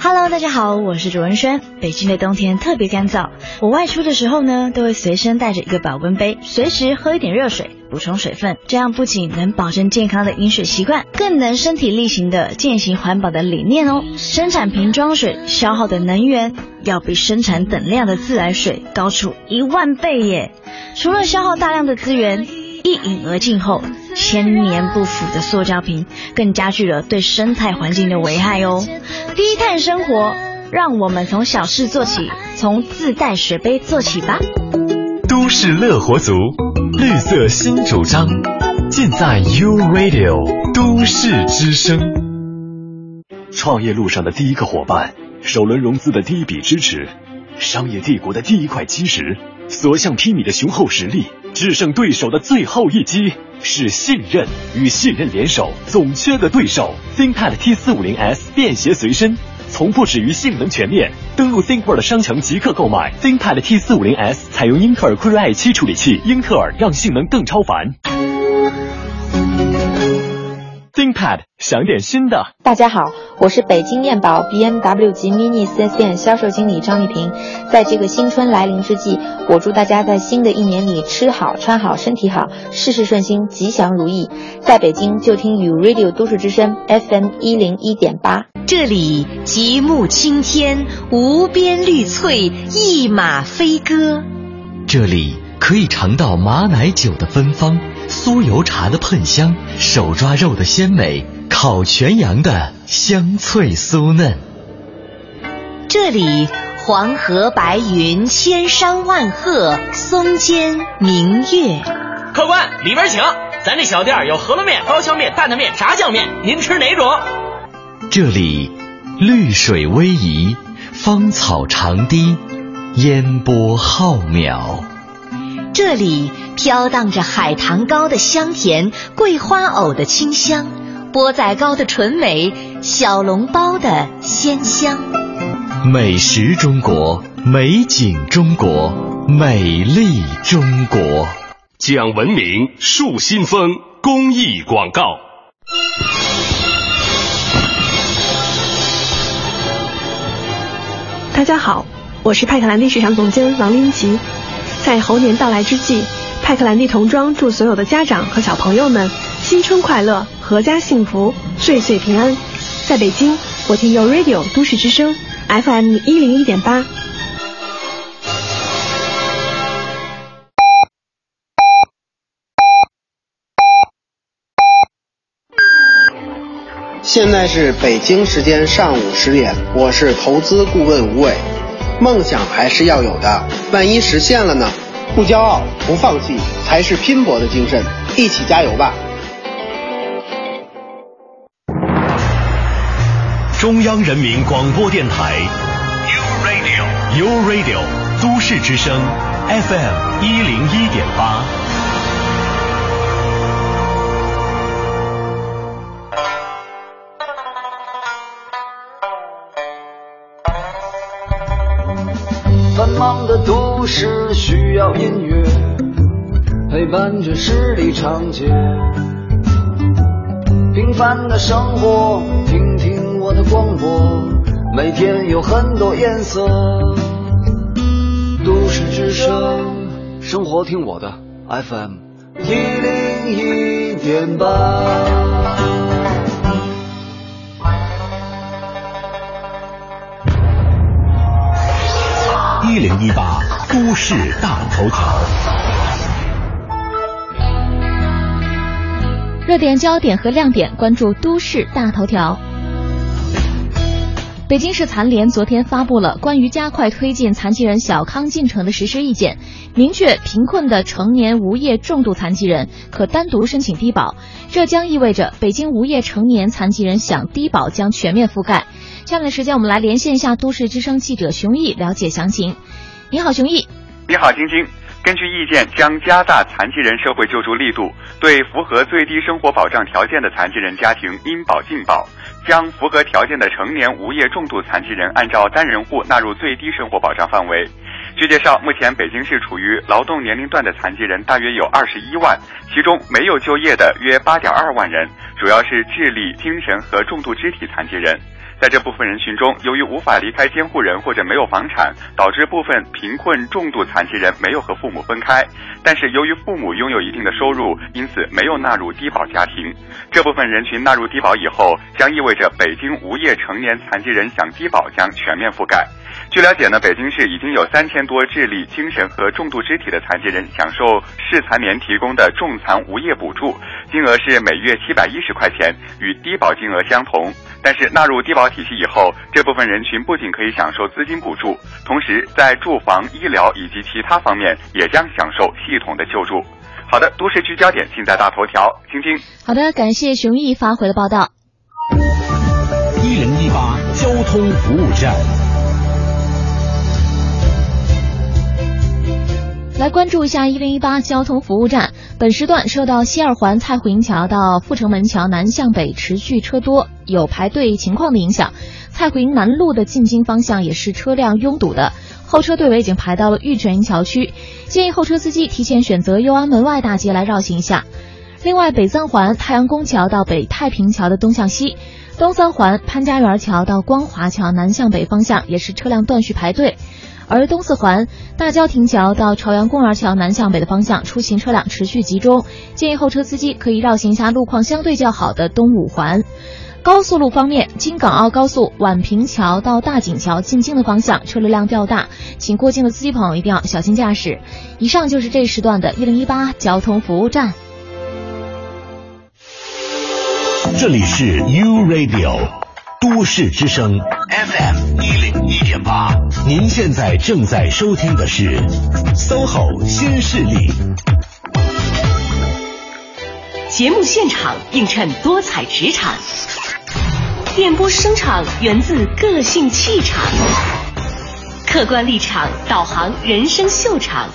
Hello，大家好，我是卓文萱。北京的冬天特别干燥，我外出的时候呢，都会随身带着一个保温杯，随时喝一点热水，补充水分。这样不仅能保证健康的饮水习惯，更能身体力行的践行环保的理念哦。生产瓶装水消耗的能源要比生产等量的自来水高出一万倍耶！除了消耗大量的资源，一饮而尽后，千年不腐的塑胶瓶更加剧了对生态环境的危害哦。低碳生活，让我们从小事做起，从自带水杯做起吧。都市乐活族，绿色新主张，尽在 U Radio 都市之声。创业路上的第一个伙伴，首轮融资的第一笔支持，商业帝国的第一块基石，所向披靡的雄厚实力，制胜对手的最后一击，是信任。与信任联手，总缺个对手。ThinkPad T 四五零 S 便携随身，从不止于性能全面。登录 ThinkBar 的商城即刻购买 ThinkPad T 四五零 S，采用英特尔酷睿 i 七处理器，英特尔让性能更超凡。ThinkPad 想点新的。大家好，我是北京燕宝 BMW 及 Mini 4S 店销售经理张丽萍。在这个新春来临之际，我祝大家在新的一年里吃好、穿好、身体好，事事顺心，吉祥如意。在北京就听 U Radio 都市之声 FM 一零一点八，这里极目青天，无边绿翠，一马飞歌。这里可以尝到马奶酒的芬芳，酥油茶的喷香，手抓肉的鲜美，烤全羊的香脆酥嫩。这里黄河白云，千山万壑，松间明月。客官，里边请。咱这小店有饸饹面、刀削面、担担面、炸酱面，您吃哪种？这里绿水逶迤，芳草长堤。烟波浩渺，这里飘荡着海棠糕的香甜，桂花藕的清香，钵仔糕的纯美，小笼包的鲜香。美食中国，美景中国，美丽中国。讲文明树新风公益广告。大家好。我是派克兰蒂市场总监王林奇，在猴年到来之际，派克兰蒂童装祝所有的家长和小朋友们新春快乐，阖家幸福，岁岁平安。在北京，我听 Your Radio 都市之声 FM 一零一点八。现在是北京时间上午十点，我是投资顾问吴伟。梦想还是要有的，万一实现了呢？不骄傲，不放弃，才是拼搏的精神。一起加油吧！中央人民广播电台，U Radio，U Radio，都市之声，FM 一零一点八。的都市需要音乐陪伴着十里长街，平凡的生活，听听我的广播，每天有很多颜色。都市之声，生活听我的 FM 一零一点八。一零一八都市大头条，热点焦点和亮点，关注都市大头条。北京市残联昨天发布了关于加快推进残疾人小康进程的实施意见，明确贫困的成年无业重度残疾人可单独申请低保，这将意味着北京无业成年残疾人享低保将全面覆盖。下面的时间，我们来连线一下都市之声记者熊毅，了解详情。你好，熊毅。你好，晶晶。根据意见，将加大残疾人社会救助力度，对符合最低生活保障条件的残疾人家庭应保尽保，将符合条件的成年无业重度残疾人按照单人户纳入最低生活保障范围。据介绍，目前北京市处于劳动年龄段的残疾人大约有二十一万，其中没有就业的约八点二万人，主要是智力、精神和重度肢体残疾人。在这部分人群中，由于无法离开监护人或者没有房产，导致部分贫困重度残疾人没有和父母分开。但是由于父母拥有一定的收入，因此没有纳入低保家庭。这部分人群纳入低保以后，将意味着北京无业成年残疾人享低保将全面覆盖。据了解呢，北京市已经有三千多智力、精神和重度肢体的残疾人享受市残联提供的重残无业补助，金额是每月七百一十块钱，与低保金额相同。但是纳入低保体系以后，这部分人群不仅可以享受资金补助，同时在住房、医疗以及其他方面也将享受系统的救助。好的，都市聚焦点尽在大头条，晶晶。好的，感谢熊毅发回的报道。一零一八交通服务站。来关注一下一零一八交通服务站。本时段受到西二环蔡虎营桥到阜成门桥南向北持续车多、有排队情况的影响，蔡虎营南路的进京方向也是车辆拥堵的，候车队尾已经排到了玉泉营桥区，建议候车司机提前选择右安门外大街来绕行一下。另外，北三环太阳宫桥到北太平桥的东向西，东三环潘家园桥到光华桥南向北方向也是车辆断续排队。而东四环大郊亭桥到朝阳公园桥南向北的方向出行车辆持续集中，建议后车司机可以绕行一下路况相对较好的东五环。高速路方面，京港澳高速宛平桥到大井桥进京的方向车流量较大，请过境的司机朋友一定要小心驾驶。以上就是这时段的一零一八交通服务站。这里是 U Radio 都市之声 FM 一零一点八，您现在正在收听的是 SOHO 新势力。节目现场映衬多彩职场，电波声场源自个性气场，客观立场导航人生秀场。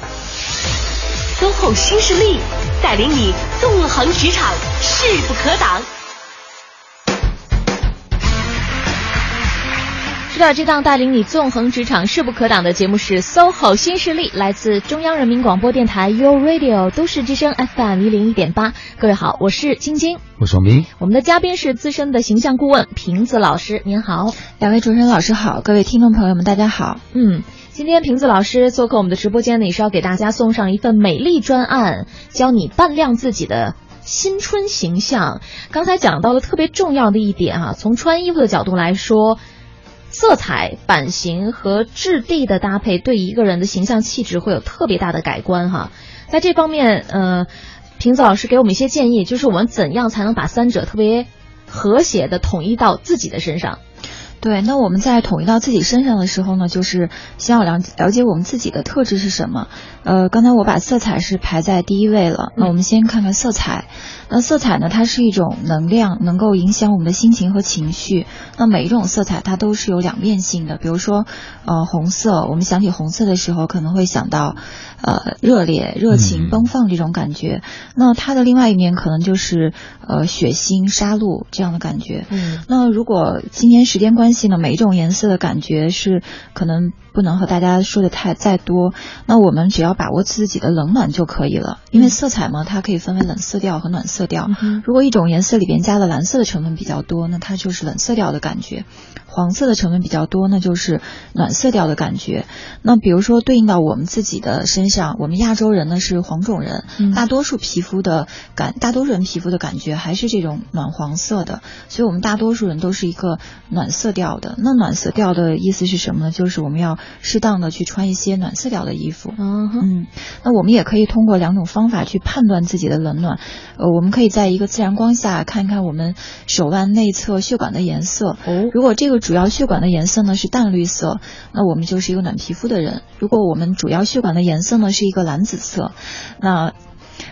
SOHO 新势力带领你纵横职场，势不可挡。是的，这档带领你纵横职场、势不可挡的节目是 SOHO 新势力，来自中央人民广播电台 u Radio 都市之声 FM 一零一点八。各位好，我是晶晶，我是王斌。我们的嘉宾是资深的形象顾问瓶子老师，您好。两位主持人老师好，各位听众朋友们大家好。嗯，今天瓶子老师做客我们的直播间呢，也是要给大家送上一份美丽专案，教你扮靓自己的。新春形象，刚才讲到了特别重要的一点啊，从穿衣服的角度来说。色彩、版型和质地的搭配，对一个人的形象气质会有特别大的改观哈。在这方面，呃，平子老师给我们一些建议，就是我们怎样才能把三者特别和谐的统一到自己的身上。对，那我们在统一到自己身上的时候呢，就是先要了了解我们自己的特质是什么。呃，刚才我把色彩是排在第一位了，那我们先看看色彩。那色彩呢？它是一种能量，能够影响我们的心情和情绪。那每一种色彩它都是有两面性的。比如说，呃，红色，我们想起红色的时候，可能会想到，呃，热烈、热情、奔放这种感觉。那它的另外一面可能就是，呃，血腥、杀戮这样的感觉。嗯。那如果今天时间关系呢，每一种颜色的感觉是可能不能和大家说的太再多。那我们只要把握自己的冷暖就可以了。因为色彩嘛，它可以分为冷色调和暖色。色调，如果一种颜色里边加了蓝色的成分比较多，那它就是冷色调的感觉；黄色的成分比较多，那就是暖色调的感觉。那比如说对应到我们自己的身上，我们亚洲人呢是黄种人，大多数皮肤的感，大多数人皮肤的感觉还是这种暖黄色的，所以我们大多数人都是一个暖色调的。那暖色调的意思是什么呢？就是我们要适当的去穿一些暖色调的衣服。嗯，那我们也可以通过两种方法去判断自己的冷暖。呃，我们可以在一个自然光下看看我们手腕内侧血管的颜色。哦，如果这个主要血管的颜色呢是淡绿色，那我们就是一个暖皮肤的人；如果我们主要血管的颜色呢是一个蓝紫色，那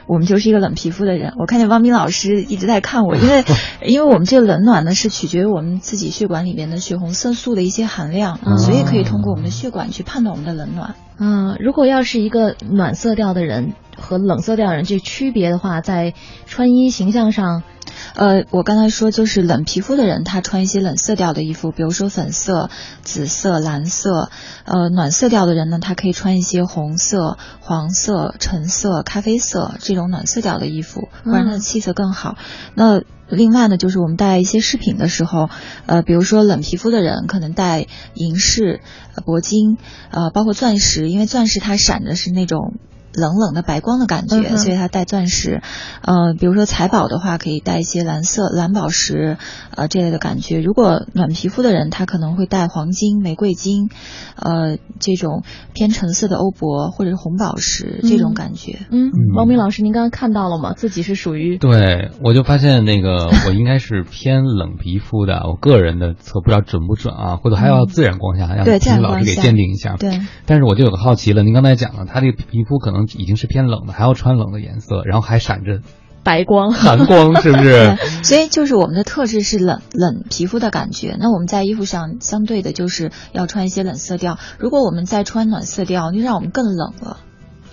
我们就是一个冷皮肤的人。我看见汪斌老师一直在看我，因为 因为我们这个冷暖呢是取决于我们自己血管里面的血红色素的一些含量，所以可以通过我们的血管去判断我们的冷暖。嗯，如果要是一个暖色调的人和冷色调人这区别的话，在穿衣形象上，呃，我刚才说就是冷皮肤的人，他穿一些冷色调的衣服，比如说粉色、紫色、蓝色；呃，暖色调的人呢，他可以穿一些红色、黄色、橙色、咖啡色这种暖色调的衣服，会让他的气色更好。那另外呢，就是我们戴一些饰品的时候，呃，比如说冷皮肤的人可能戴银饰、铂金，呃，包括钻石，因为钻石它闪的是那种。冷冷的白光的感觉，所以它戴钻石。呃，比如说财宝的话，可以戴一些蓝色蓝宝石，呃，这类的感觉。如果暖皮肤的人，他可能会戴黄金、玫瑰金，呃，这种偏橙色的欧泊或者是红宝石这种感觉。嗯，王明老师，您刚刚看到了吗？自己是属于对，我就发现那个 我应该是偏冷皮肤的。我个人的测不知道准不准啊？或者还要自然光下让金老师给鉴定一下。对，但是我就有个好奇了，您刚才讲了，他这个皮肤可能。已经是偏冷的，还要穿冷的颜色，然后还闪着白光、寒光，是不是？所以就是我们的特质是冷冷皮肤的感觉。那我们在衣服上相对的就是要穿一些冷色调。如果我们再穿暖色调，就让我们更冷了。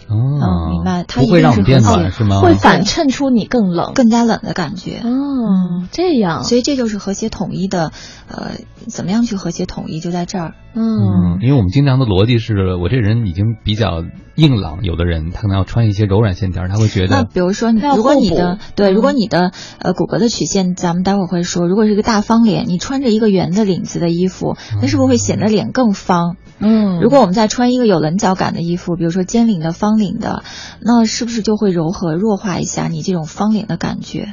哦，明白。它不会让我们变暖是吗？会反衬出你更冷、更加冷的感觉。哦，这样。所以这就是和谐统一的，呃，怎么样去和谐统一，就在这儿。嗯，因为我们经常的逻辑是我这人已经比较硬朗，有的人他可能要穿一些柔软线条，他会觉得。那比如说，如果你的对，如果你的呃骨骼的曲线，咱们待会儿会说，如果是一个大方脸，你穿着一个圆的领子的衣服，那是不是会显得脸更方？嗯，如果我们再穿一个有棱角感的衣服，比如说尖领的、方领的，那是不是就会柔和弱化一下你这种方脸的感觉，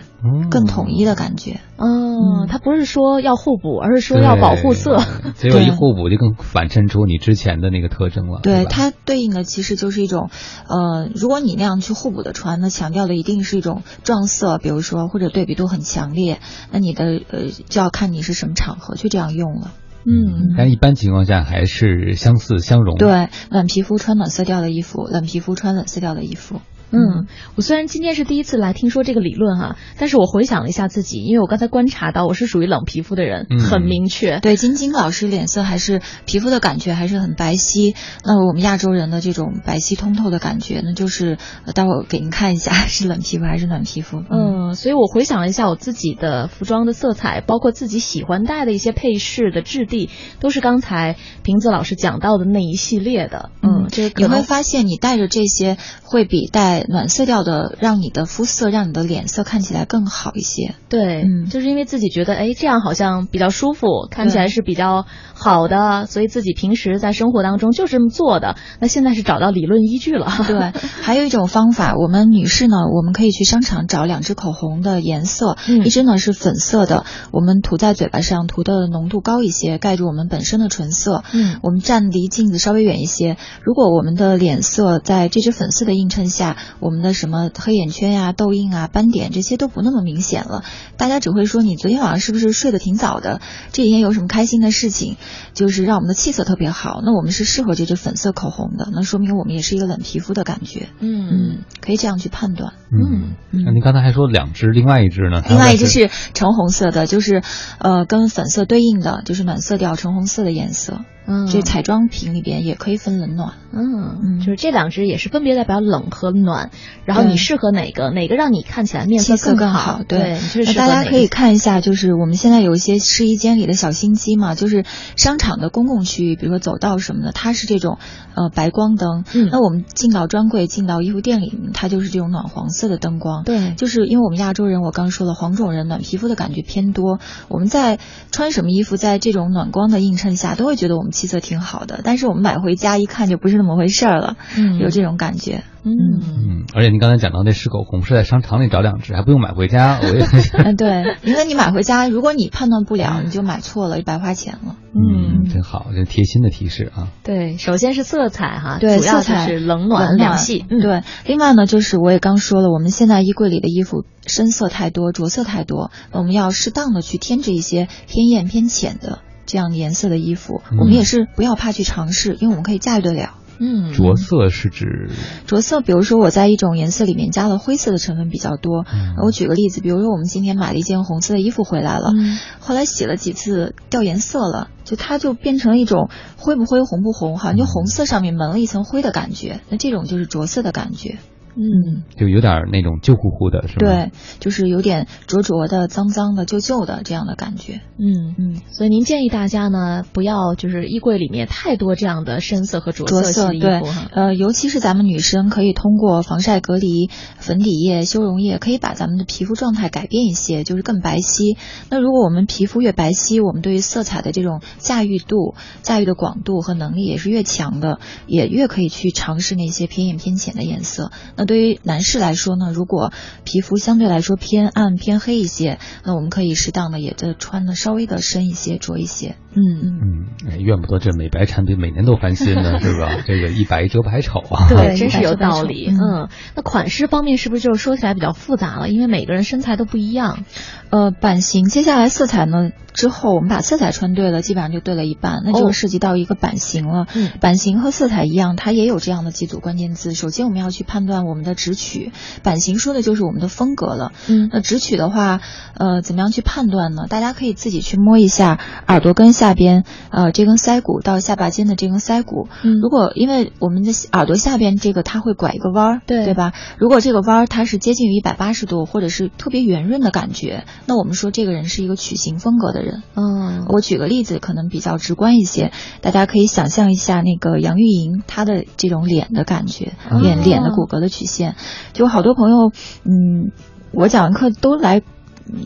更统一的感觉？嗯，它不是说要互补，而是说要保护色。结果一互补就更反衬出你之前的那个特征了。对，它对应的其实就是一种，呃，如果你那样去互补的穿，那强调的一定是一种撞色，比如说或者对比度很强烈，那你的呃就要看你是什么场合去这样用了。嗯，但一般情况下还是相似相融。对，暖皮肤穿暖色调的衣服，冷皮肤穿冷色调的衣服。嗯，我虽然今天是第一次来听说这个理论哈，但是我回想了一下自己，因为我刚才观察到我是属于冷皮肤的人，嗯、很明确。对，晶晶老师脸色还是皮肤的感觉还是很白皙，那我们亚洲人的这种白皙通透的感觉，那就是待会儿给您看一下是冷皮肤还是暖皮肤。嗯，所以我回想了一下我自己的服装的色彩，包括自己喜欢戴的一些配饰的质地，都是刚才瓶子老师讲到的那一系列的。嗯，这你会发现你戴着这些会比戴暖色调的。让你的肤色，让你的脸色看起来更好一些。对，嗯，就是因为自己觉得，哎，这样好像比较舒服，看起来是比较好的，所以自己平时在生活当中就是这么做的。那现在是找到理论依据了。对，还有一种方法，我们女士呢，我们可以去商场找两支口红的颜色，嗯、一支呢是粉色的，我们涂在嘴巴上，涂的浓度高一些，盖住我们本身的唇色。嗯，我们站离镜子稍微远一些。如果我们的脸色在这支粉色的映衬下，我们的什么黑眼圈呀、痘印啊、斑点这些都不那么明显了，大家只会说你昨天晚上是不是睡得挺早的？这几天有什么开心的事情？就是让我们的气色特别好。那我们是适合这支粉色口红的，那说明我们也是一个冷皮肤的感觉。嗯嗯，可以这样去判断。嗯，那您刚才还说两支，另外一支呢？另外一支是橙红色的，就是呃跟粉色对应的，就是暖色调橙红色的颜色。嗯，这彩妆品里边也可以分冷暖。嗯，嗯就是这两支也是分别代表冷和暖，然后你适合哪个，哪个让你看起来面色更好。对，那大家可以看一下，就是我们现在有一些试衣间里的小心机嘛，就是商场的公共区域，比如说走道什么的，它是这种呃白光灯。嗯，那我们进到专柜、进到衣服店里，它就是这种暖黄色的灯光。对，就是因为我们亚洲人，我刚说了，黄种人暖皮肤的感觉偏多，我们在穿什么衣服，在这种暖光的映衬下，都会觉得我们气色挺好的。但是我们买回家一看就不是那么回事儿了，嗯，有这种感觉，嗯嗯，而且您刚才讲到那试口红是在商场里找两只，还不用买回家，我也嗯对，因为你买回家，如果你判断不了，你就买错了，就白花钱了，嗯，真好，这贴心的提示啊。对，首先是色彩哈，对，色彩是冷暖两系，嗯，对。另外呢，就是我也刚说了，我们现在衣柜里的衣服深色太多，着色太多，我们要适当的去添置一些偏艳偏浅的。这样颜色的衣服，嗯、我们也是不要怕去尝试，因为我们可以驾驭得了。嗯，着色是指着色，比如说我在一种颜色里面加了灰色的成分比较多。嗯、我举个例子，比如说我们今天买了一件红色的衣服回来了，嗯、后来洗了几次掉颜色了，就它就变成了一种灰不灰红不红，好像就红色上面蒙了一层灰的感觉。那这种就是着色的感觉。嗯，就有点那种旧乎乎的，是吧？对，就是有点浊浊的、脏脏的、旧旧的这样的感觉。嗯嗯，所以您建议大家呢，不要就是衣柜里面太多这样的深色和着色系的衣服哈。呃，尤其是咱们女生，可以通过防晒、隔离、粉底液、修容液，可以把咱们的皮肤状态改变一些，就是更白皙。那如果我们皮肤越白皙，我们对于色彩的这种驾驭度、驾驭的广度和能力也是越强的，也越可以去尝试那些偏艳偏浅的颜色。那对于男士来说呢，如果皮肤相对来说偏暗偏黑一些，那我们可以适当的也就穿的稍微的深一些、着一些。嗯嗯嗯，怨不得这美白产品每年都翻新呢，是吧？这个一白遮百丑啊。对，真是有道理。嗯,嗯，那款式方面是不是就是说起来比较复杂了？因为每个人身材都不一样。呃，版型，接下来色彩呢？之后我们把色彩穿对了，基本上就对了一半，那就涉及到一个版型了。嗯，版型和色彩一样，它也有这样的几组关键字。首先我们要去判断我我们的直取，版型说的就是我们的风格了。嗯，那直取的话，呃，怎么样去判断呢？大家可以自己去摸一下耳朵根下边，呃，这根腮骨到下巴尖的这根腮骨。嗯，如果因为我们的耳朵下边这个它会拐一个弯儿，对对吧？如果这个弯儿它是接近于一百八十度，或者是特别圆润的感觉，那我们说这个人是一个曲形风格的人。嗯，我举个例子，可能比较直观一些，大家可以想象一下那个杨钰莹她的这种脸的感觉，哦脸脸的骨骼的曲线，就好多朋友，嗯，我讲完课都来。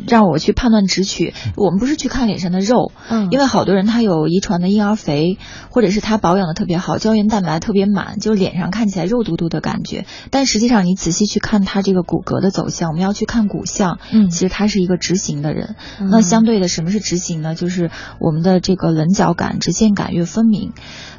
让我去判断直取，我们不是去看脸上的肉，嗯因为好多人他有遗传的婴儿肥，或者是他保养的特别好，胶原蛋白特别满，就脸上看起来肉嘟嘟的感觉。但实际上你仔细去看他这个骨骼的走向，我们要去看骨相，嗯其实他是一个直行的人。嗯那相对的，什么是直行呢？就是我们的这个棱角感、直线感越分明，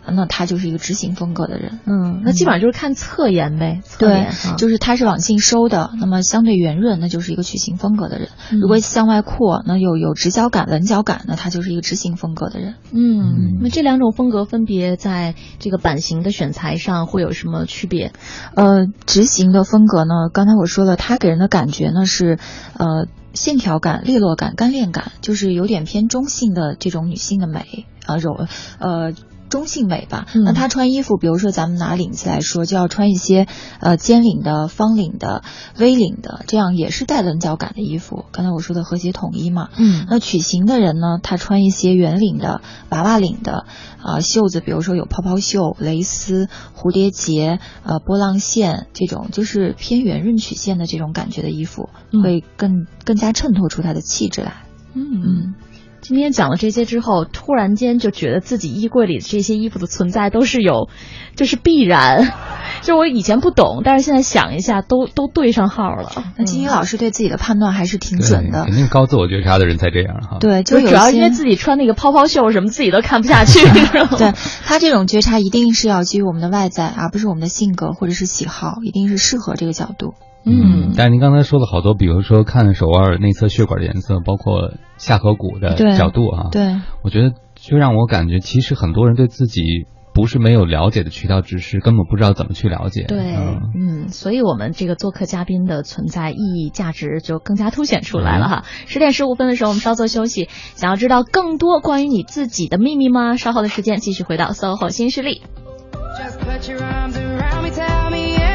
那他就是一个直行风格的人。嗯，那基本上就是看侧颜呗，侧对就是他是往进收的，那么相对圆润，那就是一个曲形风格的人。嗯如果向外扩，那有有直角感、棱角感，那他就是一个直行风格的人。嗯，那这两种风格分别在这个版型的选材上会有什么区别？呃，直行的风格呢，刚才我说了，它给人的感觉呢是，呃，线条感、利落感、干练感，就是有点偏中性的这种女性的美啊、柔呃。中性美吧，嗯那她穿衣服，比如说咱们拿领子来说，就要穿一些呃尖领的、方领的、V 领的，这样也是带棱角感的衣服。刚才我说的和谐统一嘛，嗯那曲形的人呢，他穿一些圆领的、娃娃领的，啊、袖子，比如说有泡泡袖、蕾丝、蝴蝶结、呃波浪线这种，就是偏圆润曲线的这种感觉的衣服，嗯会更更加衬托出他的气质来。嗯嗯。今天讲了这些之后，突然间就觉得自己衣柜里的这些衣服的存在都是有，就是必然。就我以前不懂，但是现在想一下，都都对上号了。那金英老师对自己的判断还是挺准的肯。定高自我觉察的人才这样哈。对，就主要因为自己穿那个泡泡袖什么，自己都看不下去。对他这种觉察一定是要基于我们的外在，而不是我们的性格或者是喜好，一定是适合这个角度。嗯，但是您刚才说了好多，比如说看手腕内侧血管的颜色，包括下颌骨的角度啊，对，我觉得就让我感觉，其实很多人对自己不是没有了解的渠道只是，根本不知道怎么去了解。对，嗯嗯，所以我们这个做客嘉宾的存在意义、价值就更加凸显出来了哈。十点十五分的时候，我们稍作休息。想要知道更多关于你自己的秘密吗？稍后的时间继续回到 SOHO 新势力。Just put your arms around me, tell me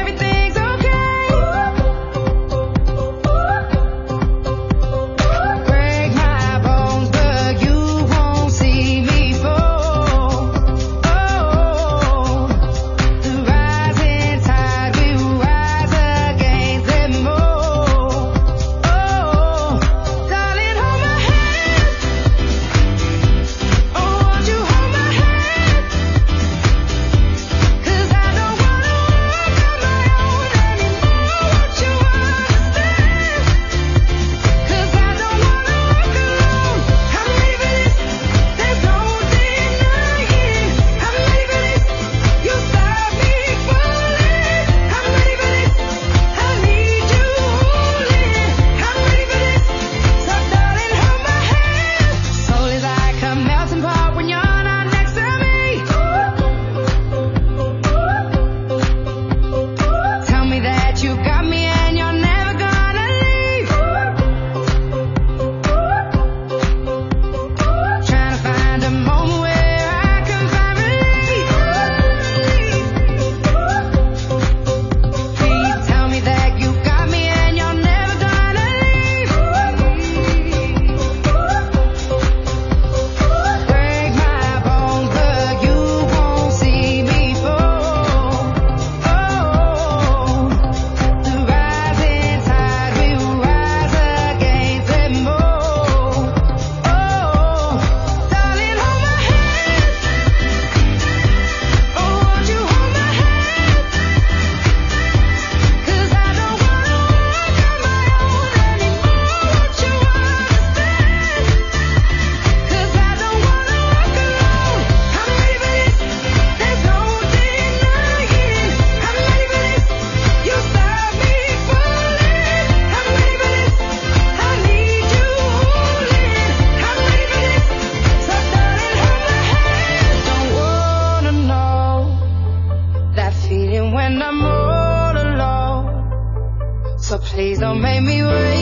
Please don't make me wait.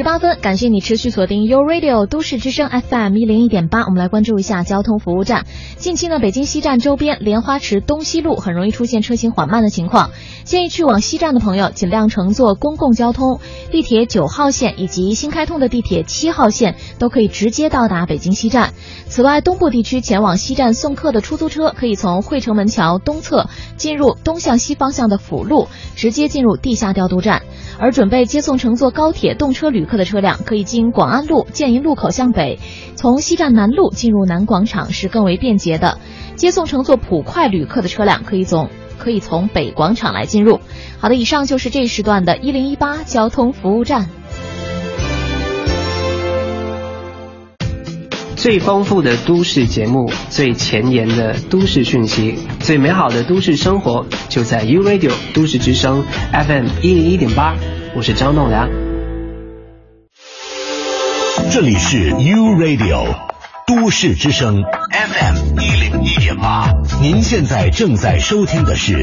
十八分，感谢你持续锁定 U Radio 都市之声 FM 一零一点八。我们来关注一下交通服务站。近期呢，北京西站周边莲花池东西路很容易出现车行缓慢的情况，建议去往西站的朋友尽量乘坐公共交通，地铁九号线以及新开通的地铁七号线都可以直接到达北京西站。此外，东部地区前往西站送客的出租车可以从汇城门桥东侧进入东向西方向的辅路，直接进入地下调度站。而准备接送乘坐高铁动车旅客的车辆，可以经广安路建营路口向北，从西站南路进入南广场是更为便捷的。接送乘坐普快旅客的车辆，可以从可以从北广场来进入。好的，以上就是这一时段的一零一八交通服务站。最丰富的都市节目，最前沿的都市讯息，最美好的都市生活，就在 U Radio 都市之声 FM 一零一点八。我是张栋梁。这里是 U Radio 都市之声 FM 一零一点八。您现在正在收听的是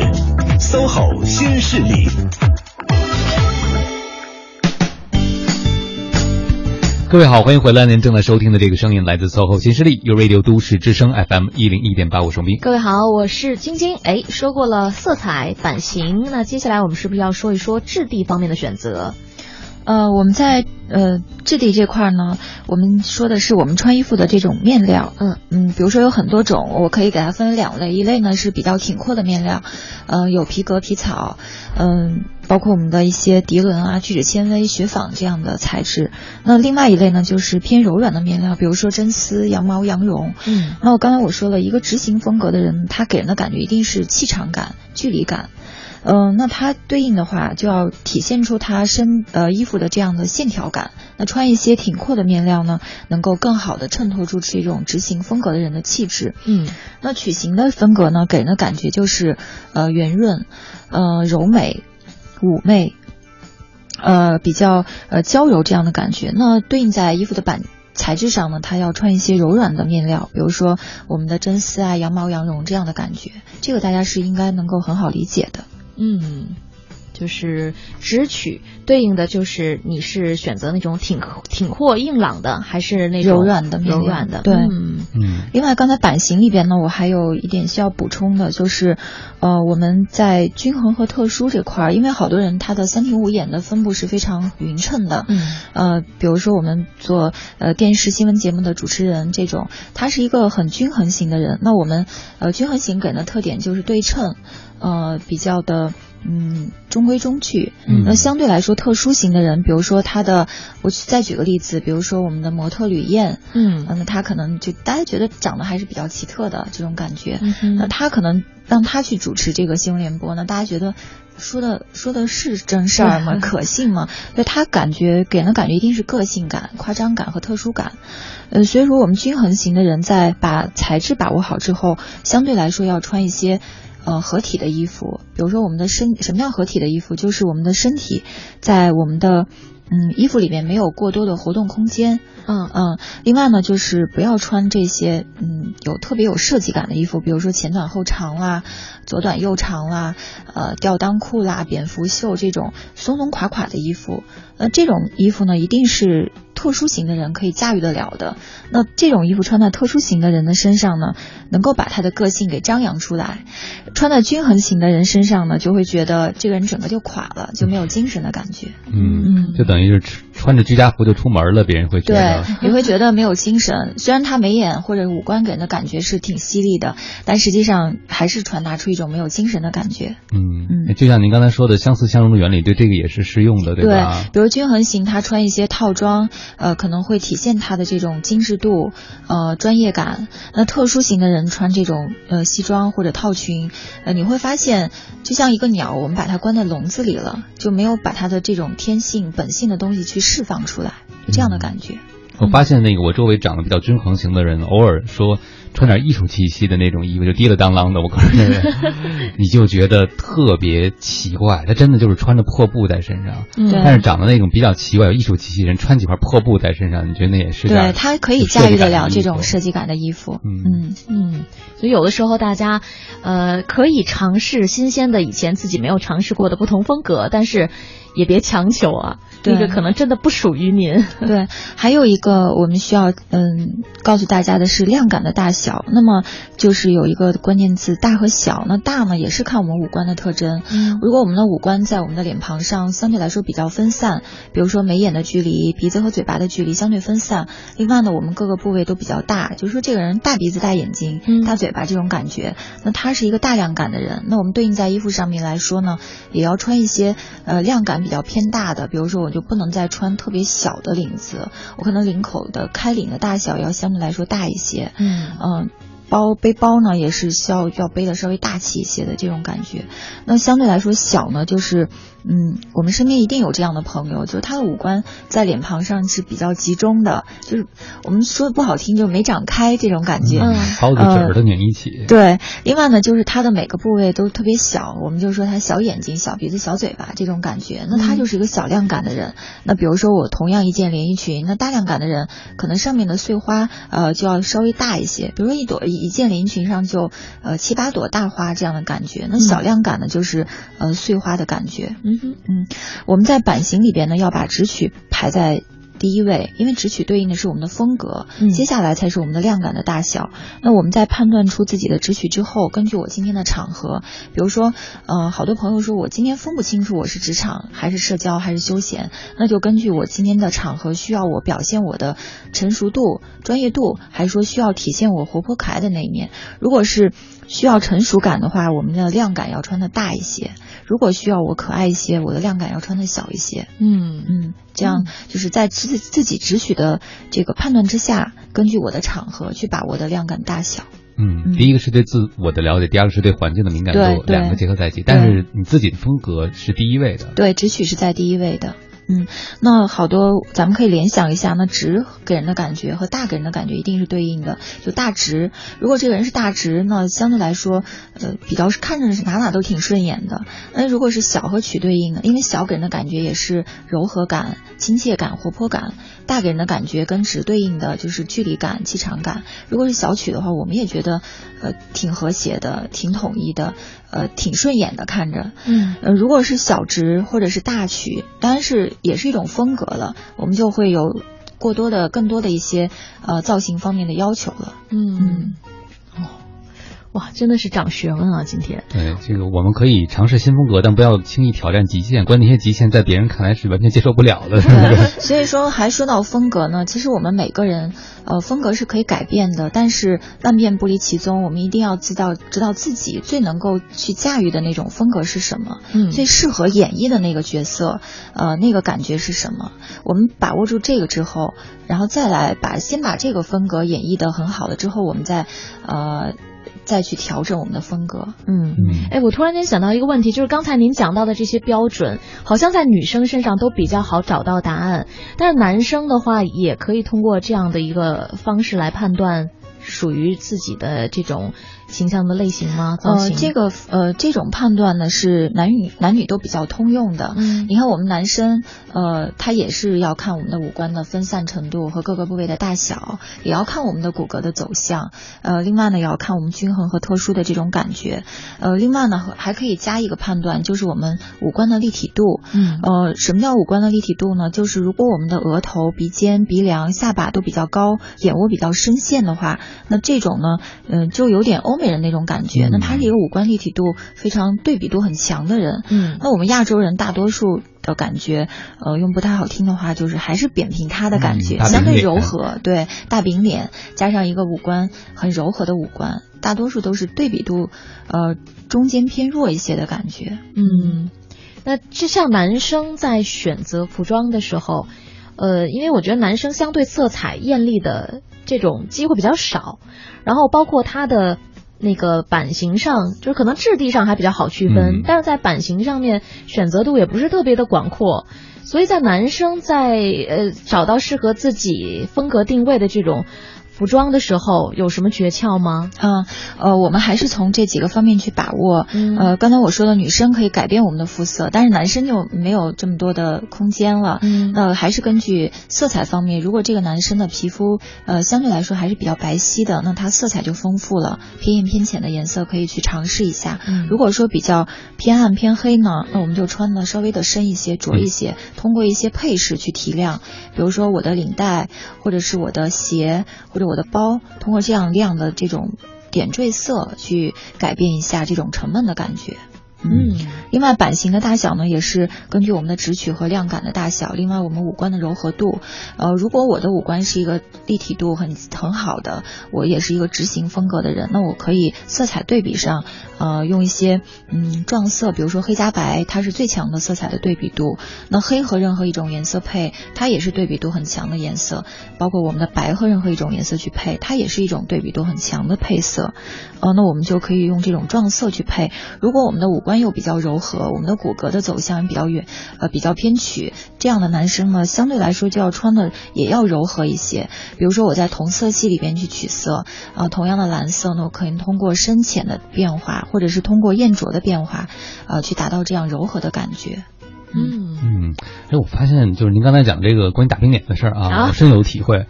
SOHO 新势力。各位好，欢迎回来。您正在收听的这个声音来自 SOHO 新势力 U Radio 都市之声 FM 一零一点八，我是斌。各位好，我是晶晶。哎，说过了色彩、版型，那接下来我们是不是要说一说质地方面的选择？呃，我们在呃质地这块呢，我们说的是我们穿衣服的这种面料。嗯嗯，比如说有很多种，我可以给它分为两类，一类呢是比较挺阔的面料，呃，有皮革、皮草，嗯、包括我们的一些涤纶啊、聚酯纤维、雪纺这样的材质。那另外一类呢，就是偏柔软的面料，比如说真丝、羊毛、羊绒。嗯，那我刚才我说了一个执行风格的人，他给人的感觉一定是气场感、距离感。嗯、那它对应的话就要体现出它身呃衣服的这样的线条感。那穿一些挺阔的面料呢，能够更好的衬托出这种执行风格的人的气质。嗯，那曲形的风格呢，给人的感觉就是呃圆润，呃柔美、妩媚，呃比较呃娇柔这样的感觉。那对应在衣服的版。材质上呢，它要穿一些柔软的面料，比如说我们的真丝啊、羊毛、羊绒这样的感觉，这个大家是应该能够很好理解的。嗯，就是直取对应的就是你是选择那种挺挺阔硬朗的，还是那种柔软的柔软的？对嗯嗯。另外，刚才版型里边呢，我还有一点需要补充的，就是，呃，我们在均衡和特殊这块儿，因为好多人他的三庭五眼的分布是非常匀称的，嗯，呃，比如说我们做呃电视新闻节目的主持人这种，他是一个很均衡型的人，那我们呃均衡型给人的特点就是对称，呃，比较的。嗯，中规中矩。嗯那相对来说，特殊型的人，比如说他的，我再举个例子，比如说我们的模特吕燕，嗯那他可能就大家觉得长得还是比较奇特的这种感觉。那他可能让他去主持这个新闻联播呢，大家觉得说的说的是真事儿吗？可信吗？就他感觉给人的感觉一定是个性感、夸张感和特殊感。呃，所以说我们均衡型的人在把材质把握好之后，相对来说要穿一些。呃，合体的衣服，比如说我们的身什么叫合体的衣服，就是我们的身体在我们的嗯衣服里面没有过多的活动空间，嗯嗯。另外呢，就是不要穿这些嗯有特别有设计感的衣服，比如说前短后长啦、左短右长啦、呃吊裆裤啦、蝙蝠袖这种松松垮垮的衣服。呃，这种衣服呢，一定是特殊型的人可以驾驭得了的。那这种衣服穿在特殊型的人的身上呢，能够把他的个性给张扬出来；穿在均衡型的人身上呢，就会觉得这个人整个就垮了，就没有精神的感觉。嗯，就等于是穿着居家服就出门了，别人会觉得对，你会觉得没有精神。虽然他眉眼或者五官给人的感觉是挺犀利的，但实际上还是传达出一种没有精神的感觉。嗯嗯，就像您刚才说的，相似相融的原理对这个也是适用的，对吧？比如均衡型，他穿一些套装，呃，可能会体现他的这种精致度，呃，专业感。那特殊型的人穿这种呃西装或者套裙，呃，你会发现就像一个鸟，我们把它关在笼子里了，就没有把它的这种天性本性的东西去释放出来，就这样的感觉。我发现那个我周围长得比较均衡型的人，偶尔说穿点艺术气息的那种衣服，就滴了当啷的，我个人认为，你就觉得特别奇怪。他真的就是穿着破布在身上，嗯。但是长得那种比较奇怪、有艺术气息人，穿几块破布在身上，你觉得那也是对他可以驾驭得了这种设计感的衣服。嗯嗯，所以有的时候大家，呃，可以尝试新鲜的以前自己没有尝试过的不同风格，但是也别强求啊，对那个可能真的不属于您。对，还有一个我们需要嗯告诉大家的是量感的大小。那么就是有一个关键字大和小。那大呢也是看我们五官的特征。嗯如果我们的五官在我们的脸庞上相对来说比较分散，比如说眉眼的距离、鼻子和嘴巴的距离相对分散。另外呢，我们各个部位都比较大，就是说这个人大鼻子、大眼睛、大嘴巴这种感觉，那他是一个大量感的人。那我们对应在衣服上面来说呢，也要穿一些呃量感比较偏大的，比如说我就不能再穿特别小的领子，我可能领口的开领的大小要相对来说大一些。嗯嗯。包背包呢，也是需要要背的稍微大气一些的这种感觉。那相对来说小呢，就是嗯，我们身边一定有这样的朋友，就是他的五官在脸庞上是比较集中的，就是我们说的不好听，就没长开这种感觉。嗯包子褶儿都拧一起。对，另外呢，就是他的每个部位都特别小，我们就说他小眼睛、小鼻子、小嘴巴这种感觉，那他就是一个小量感的人。那比如说我同样一件连衣裙，那大量感的人可能上面的碎花呃就要稍微大一些，比如说一朵一件连衣裙上就呃七八朵大花这样的感觉，那小量感呢就是呃碎花的感觉。嗯哼，嗯，我们在版型里边呢要把直取排在。第一位，因为直取对应的是我们的风格，接下来才是我们的量感的大小。那我们在判断出自己的直取之后，根据我今天的场合，比如说，呃，好多朋友说我今天分不清楚我是职场还是社交还是休闲，那就根据我今天的场合需要我表现我的成熟度、专业度，还是说需要体现我活泼可爱的那一面。如果是需要成熟感的话，我们的量感要穿的大一些；如果需要我可爱一些，我的量感要穿的小一些。嗯嗯，这样就是在自自己只取的这个判断之下，根据我的场合去把握的量感大小。嗯，第一个是对自我的了解，第二个是对环境的敏感度，两个结合在一起。但是你自己的风格是第一位的。对，直取是在第一位的。嗯，那好多咱们可以联想一下，那直给人的感觉和大给人的感觉一定是对应的。就大直，如果这个人是大直，那相对来说，呃，比较是看着是哪哪都挺顺眼的。那如果是小和曲对应的，因为小给人的感觉也是柔和感、亲切感、活泼感；大给人的感觉跟直对应的就是距离感、气场感。如果是小曲的话，我们也觉得呃挺和谐的、挺统一的。呃，挺顺眼的看着，嗯，呃，如果是小直或者是大曲，当然是也是一种风格了，我们就会有过多的、更多的一些呃造型方面的要求了，嗯，哦，哇，真的是长学问啊！今天，对这个我们可以尝试新风格，但不要轻易挑战极限，关键那些极限在别人看来是完全接受不了的。所以说，还说到风格呢，其实我们每个人呃风格是可以改变的，但是万变不离其宗，我们一定要知道知道自己最能够去驾驭的那种风格是什么，嗯，最适合演绎的那个角色，呃，那个感觉是什么？我们把握住这个之后，然后再来把先把这个风格演绎的很好了之后，我们再呃。再去调整我们的风格。嗯嗯，哎，我突然间想到一个问题，就是刚才您讲到的这些标准，好像在女生身上都比较好找到答案，但是男生的话，也可以通过这样的一个方式来判断属于自己的这种形象的类型吗？造呃，这个呃，这种判断呢是男女男女都比较通用的。嗯你看我们男生，呃，他也是要看我们的五官的分散程度和各个部位的大小，也要看我们的骨骼的走向。呃，另外呢，也要看我们均衡和特殊的这种感觉。呃，另外呢，还可以加一个判断，就是我们五官的立体度。嗯呃，什么叫五官的立体度呢？就是如果我们的额头、鼻尖、鼻梁、下巴都比较高，眼窝比较深陷的话，那这种呢，嗯、就有点欧美人那种感觉。那他是一个五官立体度非常对比度很强的人。嗯那我们亚洲人大多数的感觉，呃，用不太好听的话，就是还是扁平塌的感觉，嗯相对柔和。对，大饼脸加上一个五官很柔和的五官，大多数都是对比度，呃，中间偏弱一些的感觉。嗯，那就像男生在选择服装的时候，呃，因为我觉得男生相对色彩艳丽的这种机会比较少，然后包括他的。那个版型上，就是可能质地上还比较好区分，嗯。但是在版型上面选择度也不是特别的广阔，所以在男生在呃找到适合自己风格定位的这种服装的时候，有什么诀窍吗？嗯，呃，我们还是从这几个方面去把握。嗯呃，刚才我说的，女生可以改变我们的肤色，但是男生就没有这么多的空间了。嗯那还是根据色彩方面，如果这个男生的皮肤呃相对来说还是比较白皙的，那他色彩就丰富了，偏艳偏浅的颜色可以去尝试一下。嗯如果说比较偏暗偏黑呢，那我们就穿的稍微的深一些、浊一些，通过一些配饰去提亮，比如说我的领带，或者是我的鞋，或者我的包，通过这样亮的这种点缀色去改变一下这种沉闷的感觉。嗯，另外版型的大小呢，也是根据我们的直取和量感的大小。另外我们五官的柔和度，呃，如果我的五官是一个立体度很很好的，我也是一个直型风格的人，那我可以色彩对比上，呃，用一些嗯撞色，比如说黑加白，它是最强的色彩的对比度。那黑和任何一种颜色配，它也是对比度很强的颜色，包括我们的白和任何一种颜色去配，它也是一种对比度很强的配色。呃，那我们就可以用这种撞色去配。如果我们的五官又比较柔和，我们的骨骼的走向也比较远，呃，比较偏曲，这样的男生呢，相对来说就要穿的也要柔和一些。比如说我在同色系里边去取色，啊、同样的蓝色呢，我可以通过深浅的变化，或者是通过艳浊的变化，呃，去达到这样柔和的感觉。嗯嗯，哎，我发现就是您刚才讲这个关于打冰点的事儿啊，啊我深有体会。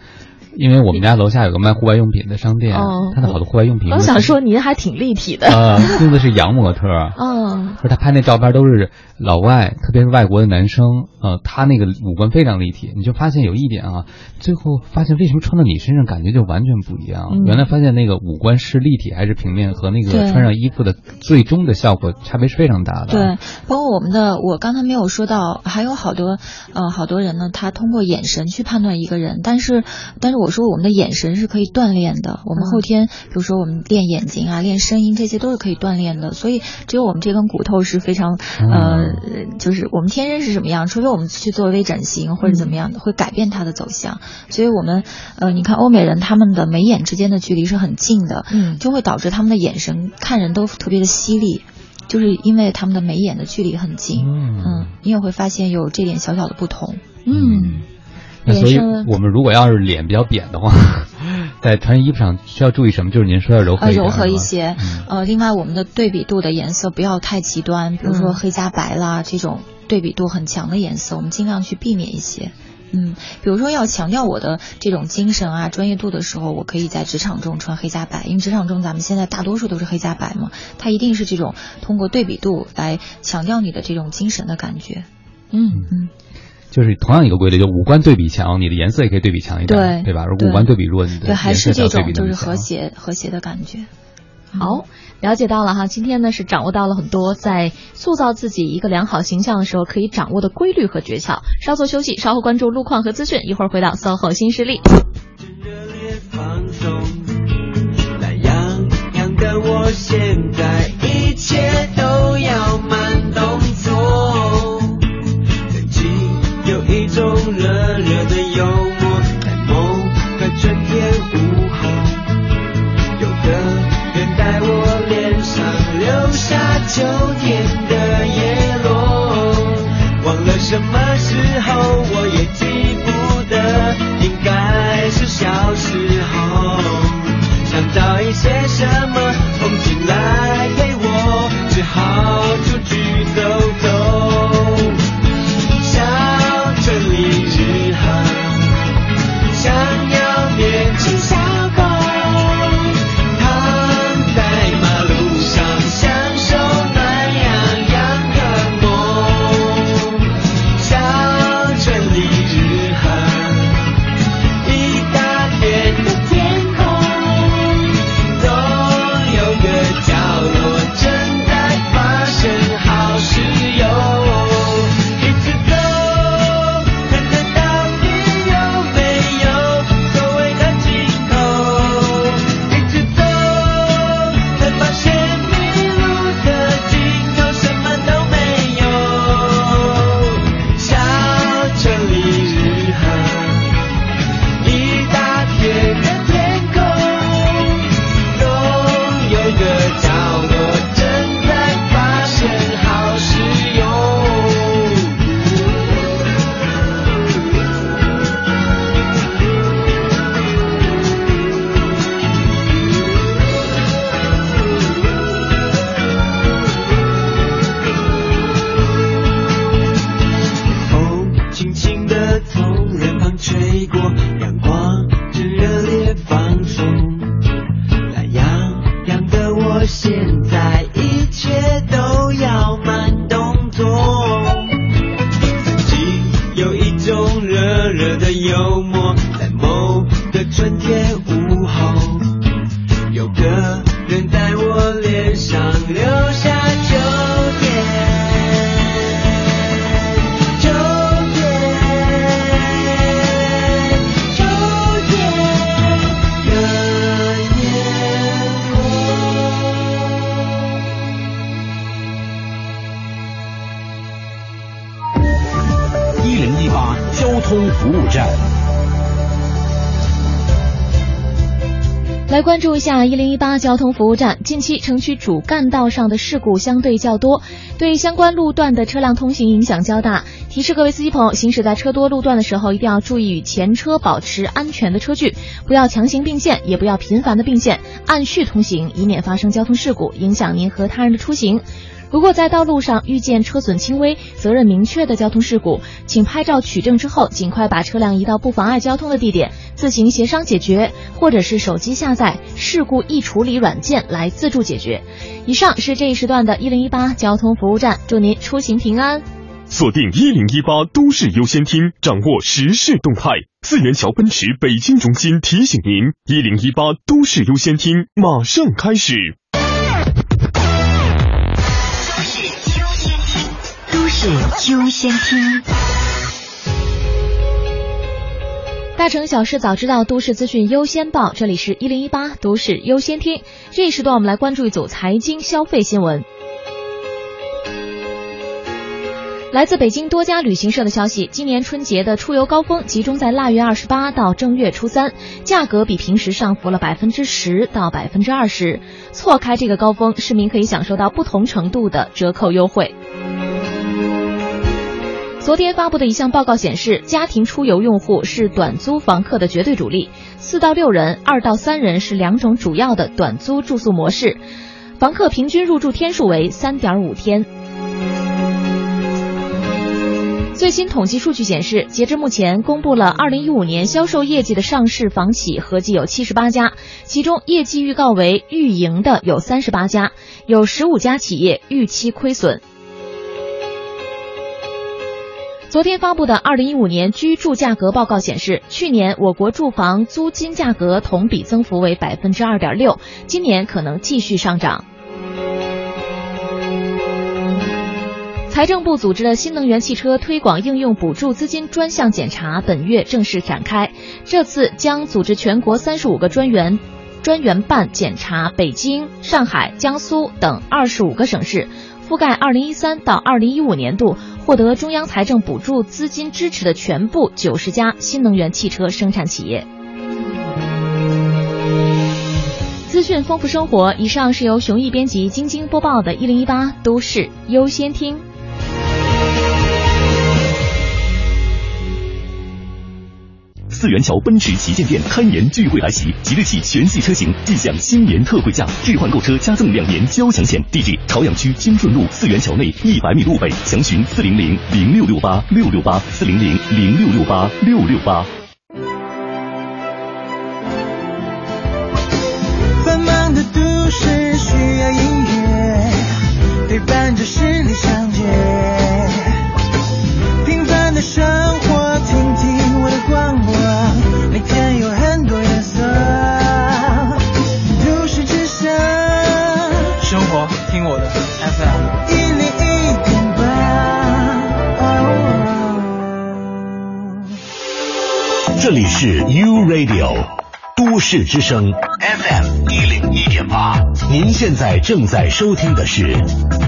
因为我们家楼下有个卖户外用品的商店，哦它的好多户外用品。我想说您还挺立体的。啊，用的是洋模特。嗯，就是他拍那照片都是老外，特别是外国的男生，呃，他那个五官非常立体。你就发现有一点啊，最后发现为什么穿到你身上感觉就完全不一样？嗯原来发现那个五官是立体还是平面，和那个穿上衣服的最终的效果差别是非常大的。对，包括我们的，我刚才没有说到，还有好多呃好多人呢，他通过眼神去判断一个人，但是但是我说我们的眼神是可以锻炼的，我们后天比如说我们练眼睛啊、练声音，这些都是可以锻炼的，所以只有我们这根骨头是非常呃，就是我们天生是什么样，除非我们去做微整形或者怎么样的，会改变它的走向，所以我们呃，你看欧美人他们的眉眼之间的距离是很近的，嗯，就会导致他们的眼神看人都特别的犀利。就是因为他们的眉眼的距离很近，嗯，你也会发现有这点小小的不同，嗯，那所以我们如果要是脸比较扁的话，在穿衣服上需要注意什么？就是您说要柔和柔和一些，呃，另外我们的对比度的颜色不要太极端，比如说嗯黑加白啦这种对比度很强的颜色，我们尽量去避免一些。嗯，比如说要强调我的这种精神啊、专业度的时候，我可以在职场中穿黑加白，因为职场中咱们现在大多数都是黑加白嘛，它一定是这种通过对比度来强调你的这种精神的感觉。嗯嗯，就是同样一个规律，就五官对比强，你的颜色也可以对比强一点，对对吧？如果五官对比弱，你的对，还是这种就是和谐和谐的感觉。好，了解到了哈。今天呢是掌握到了很多在塑造自己一个良好形象的时候可以掌握的规律和诀窍。稍作休息，稍后关注路况和资讯，一会儿回到 SOHO 新势力。一零一八交通服务站。近期城区主干道上的事故相对较多，对相关路段的车辆通行影响较大。提示各位司机朋友，行驶在车多路段的时候，一定要注意与前车保持安全的车距，不要强行并线，也不要频繁的并线，按序通行，以免发生交通事故，影响您和他人的出行。如果在道路上遇见车损轻微、责任明确的交通事故，请拍照取证之后，尽快把车辆移到不妨碍交通的地点，自行协商解决，或者是手机下载事故易处理软件来自助解决。以上是这一时段的一零一八交通服务站，祝您出行平安。锁定一零一八都市优先厅，掌握时事动态。四元桥奔驰北京中心提醒您：一零一八都市优先厅马上开始。都市优先厅。大城小事早知道，都市资讯优先报。这里是一零一八都市优先听。这一时段我们来关注一组财经消费新闻。来自北京多家旅行社的消息，今年春节的出游高峰集中在腊月二十八到正月初三，价格比平时上浮了百分之十到百分之二十。错开这个高峰，市民可以享受到不同程度的折扣优惠。昨天发布的一项报告显示，家庭出游用户是短租房客的绝对主力，四到六人、二到三人是两种主要的短租住宿模式，房客平均入住天数为三点五天。最新统计数据显示，截至目前公布了二零一五年销售业绩的上市房企合计有七十八家，其中业绩预告为预盈的有三十八家，有十五家企业预期亏损。昨天发布的二零一五年居住价格报告显示，去年我国住房租金价格同比增幅为百分之二点六，今年可能继续上涨。财政部组织的新能源汽车推广应用补助资金专项检查本月正式展开，这次将组织全国三十五个专员专员办检查北京、上海、江苏等二十五个省市，覆盖二零一三到二零一五年度获得中央财政补助资金支持的全部九十家新能源汽车生产企业。资讯丰富生活，以上是由熊毅编辑、晶晶播报的《一零一八都市优先听》。四元桥奔驰旗舰店开年聚会来袭，即日起全系车型即享新年特惠价，置换购车加赠两年交强险。地址：朝阳区金顺路四元桥内一百米路北，详询四零零零六六八六六八四零零零六六八六六八。繁忙的都市需要音乐陪伴着十里相接，这里是 U Radio 都市之声 FM 一零一点八，您现在正在收听的是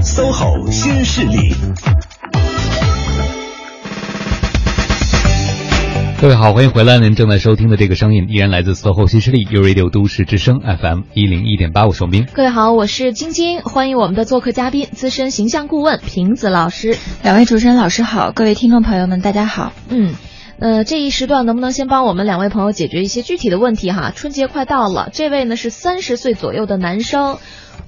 SOHO 新势力。各位好，欢迎回来。您正在收听的这个声音依然来自 SOHO 新势力 U Radio 都市之声 FM 一零一点八，我是王斌。各位好，我是晶晶，欢迎我们的做客嘉宾，资深形象顾问瓶子老师。两位主持人老师好，各位听众朋友们大家好。嗯。呃，这一时段能不能先帮我们两位朋友解决一些具体的问题哈？春节快到了，这位呢是三十岁左右的男生，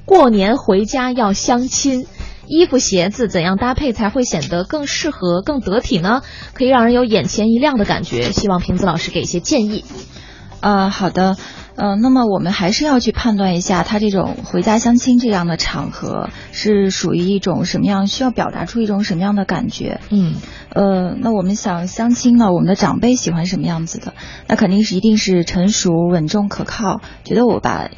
过年回家要相亲，衣服鞋子怎样搭配才会显得更适合、更得体呢？可以让人有眼前一亮的感觉。希望瓶子老师给一些建议。呃，好的。呃，那么我们还是要去判断一下，他这种回家相亲这样的场合是属于一种什么样，需要表达出一种什么样的感觉。嗯，呃，那我们想相亲呢，我们的长辈喜欢什么样子的？那肯定是一定是成熟、稳重、可靠，觉得我把。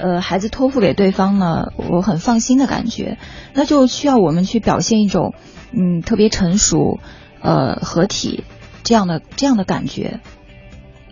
呃，孩子托付给对方呢，我很放心的感觉，那就需要我们去表现一种，嗯，特别成熟，呃，合体这样的这样的感觉。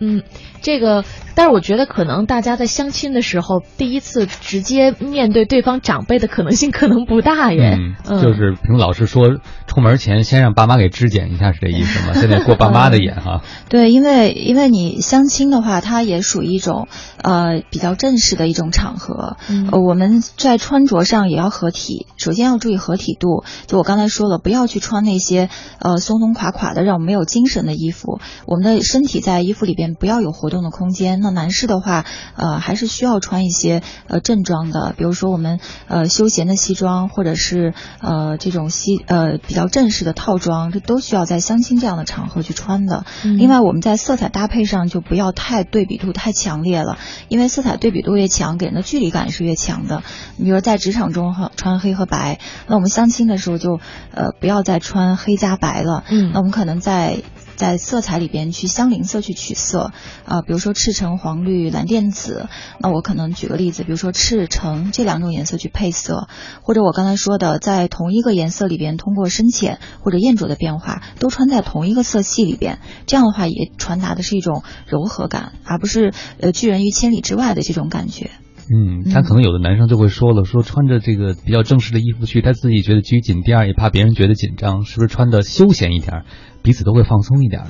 嗯，这个，但是我觉得可能大家在相亲的时候，第一次直接面对对方长辈的可能性可能不大耶。嗯，就是凭老师说，出门前先让爸妈给质检一下，是这意思吗？现在过爸妈的眼哈。对，因为因为你相亲的话，它也属于一种呃比较正式的一种场合。嗯。呃，我们在穿着上也要合体，首先要注意合体度。就我刚才说了，不要去穿那些呃松松垮垮的、让我们没有精神的衣服。我们的身体在衣服里边。不要有活动的空间。那男士的话，呃，还是需要穿一些呃正装的，比如说我们呃休闲的西装，或者是呃这种西呃比较正式的套装，这都需要在相亲这样的场合去穿的。另外，我们在色彩搭配上就不要太对比度太强烈了，因为色彩对比度越强，给人的距离感是越强的。你比如在职场中哈穿黑和白，那我们相亲的时候就呃不要再穿黑加白了。嗯，那我们可能在。在色彩里边去相邻色去取色啊，比如说赤橙黄绿蓝靛紫，那我可能举个例子，比如说赤橙这两种颜色去配色，或者我刚才说的，在同一个颜色里边通过深浅或者艳浊的变化，都穿在同一个色系里边，这样的话也传达的是一种柔和感，而不是呃拒人于千里之外的这种感觉。嗯，但可能有的男生就会说了，说穿着这个比较正式的衣服去，他自己觉得拘谨，第二也怕别人觉得紧张，是不是穿的休闲一点？彼此都会放松一点。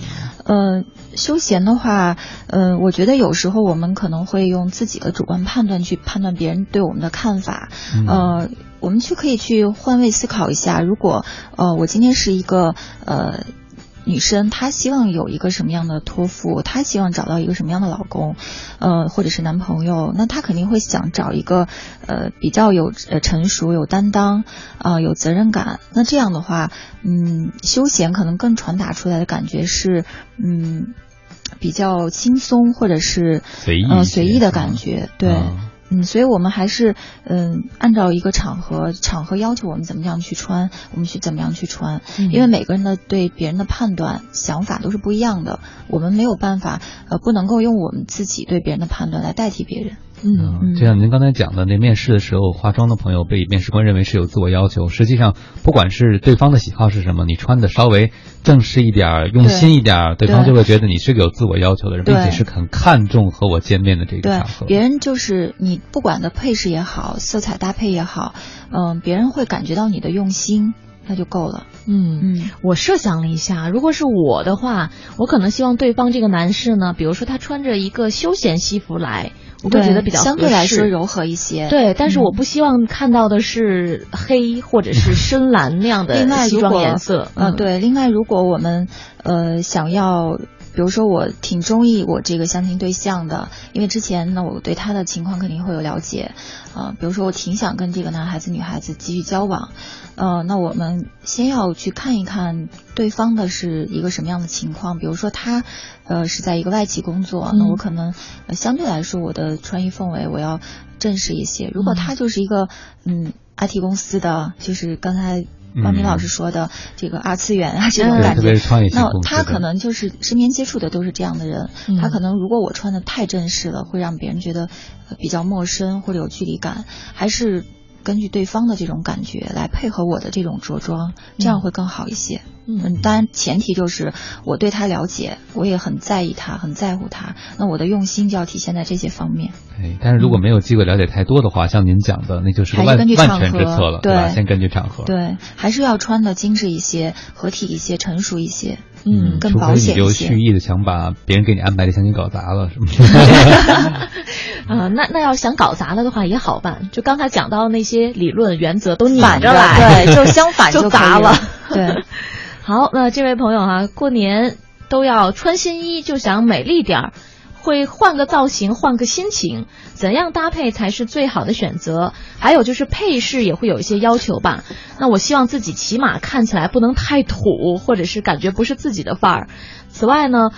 呃，休闲的话，呃，我觉得有时候我们可能会用自己的主观判断去判断别人对我们的看法。呃，我们去可以去换位思考一下，如果呃我今天是一个呃。女生她希望有一个什么样的托付？她希望找到一个什么样的老公，呃，或者是男朋友？那她肯定会想找一个呃比较有呃成熟、有担当啊、有责任感。那这样的话，嗯，休闲可能更传达出来的感觉是嗯比较轻松，或者是随意呃随意的感觉，对。嗯，所以我们还是嗯，按照一个场合，场合要求我们怎么样去穿，我们去怎么样去穿，因为每个人的对别人的判断、想法都是不一样的，我们没有办法，呃，不能够用我们自己对别人的判断来代替别人。嗯，就像您刚才讲的，那面试的时候化妆的朋友被面试官认为是有自我要求，实际上不管是对方的喜好是什么，你穿的稍微正式一点、用心一点，对方就会觉得你是个有自我要求的人，并且是很看重和我见面的这个场合。别人就是你不管的配饰也好，色彩搭配也好，嗯，别人会感觉到你的用心。那就够了。嗯嗯，我设想了一下，如果是我的话，我可能希望对方这个男士呢，比如说他穿着一个休闲西服来，我会觉得比较相对来说柔和一些。对，但是我不希望看到的是黑或者是深蓝那样的 西装颜色。嗯，对。另外，如果我们呃想要。比如说我挺中意我这个相亲对象的，因为之前呢我对他的情况肯定会有了解，啊，比如说我挺想跟这个男孩子、女孩子继续交往，呃，那我们先要去看一看对方的是一个什么样的情况，比如说他，呃，是在一个外企工作，那我可能相对来说我的穿衣氛围我要正式一些，如果他就是一个嗯 IT 公司的，就是刚才。王明老师说的这个二次元啊，这种感觉，那他可能就是身边接触的都是这样的人，他可能如果我穿的太正式了，会让别人觉得比较陌生或者有距离感，还是根据对方的这种感觉来配合我的这种着装，这样会更好一些。嗯，当然前提就是我对他了解，我也很在意他，很在乎他。那我的用心就要体现在这些方面。哎，但是如果没有机会了解太多的话，像您讲的，那就是万万全之策了，对吧？先根据场合。对，还是要穿的精致一些，合体一些，成熟一些。嗯，更保险一些。除非你就蓄意的想把别人给你安排的相亲搞砸了，是吗？啊，那那要想搞砸了的话也好办，就刚才讲到那些理论原则都反着来，对，就相反就砸了。对。好，那这位朋友哈，过年都要穿新衣，就想美丽点儿，会换个造型，换个心情，怎样搭配才是最好的选择？还有就是配饰也会有一些要求吧？那我希望自己起码看起来不能太土，或者是感觉不是自己的范儿。此外呢，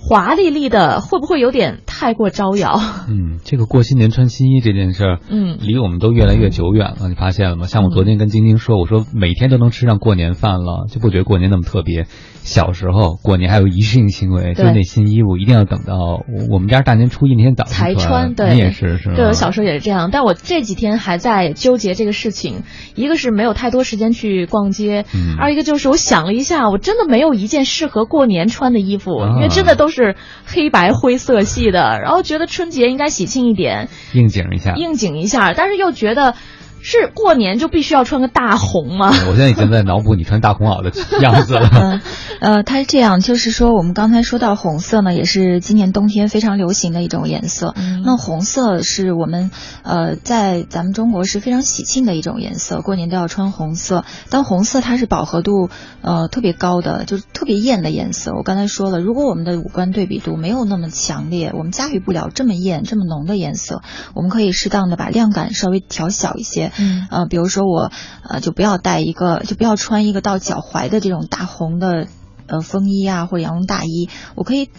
华丽丽的，会不会有点太过招摇？嗯，这个过新年穿新衣这件事儿，嗯，离我们都越来越久远了。你发现了吗？像我昨天跟晶晶说，我说每天都能吃上过年饭了，就不觉得过年那么特别。小时候过年还有仪式性行为，就是那新衣服一定要等到我们家大年初一那天早上才穿，对，你也是是吗？对，我小时候也是这样，但我这几天还在纠结这个事情。一个是没有太多时间去逛街，嗯二一个就是我想了一下，我真的没有一件适合过年穿的衣服，啊因为真的都是黑白灰色系的。然后觉得春节应该喜庆一点，应景一下。应景一下，但是又觉得是过年就必须要穿个大红吗？我现在已经在脑补你穿大红袄的样子了。嗯，呃，它是这样，就是说我们刚才说到红色呢，也是今年冬天非常流行的一种颜色。嗯那红色是我们呃在咱们中国是非常喜庆的一种颜色，过年都要穿红色。但红色它是饱和度呃特别高的，就是特别艳的颜色。我刚才说了，如果我们的五官对比度没有那么强烈，我们驾驭不了这么艳、这么浓的颜色，我们可以适当的把亮感稍微调小一些。嗯呃，比如说我呃就不要带一个，就不要穿一个到脚踝的这种大红的呃风衣啊或者羊绒大衣，我可以。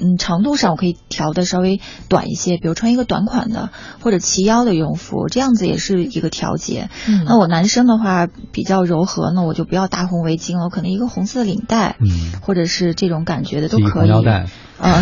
嗯，长度上我可以调的稍微短一些，比如穿一个短款的或者齐腰的羽绒服，这样子也是一个调节。嗯那我男生的话比较柔和，那我就不要大红围巾了，我可能一个红色的领带，嗯，或者是这种感觉的都可以。红腰带，啊，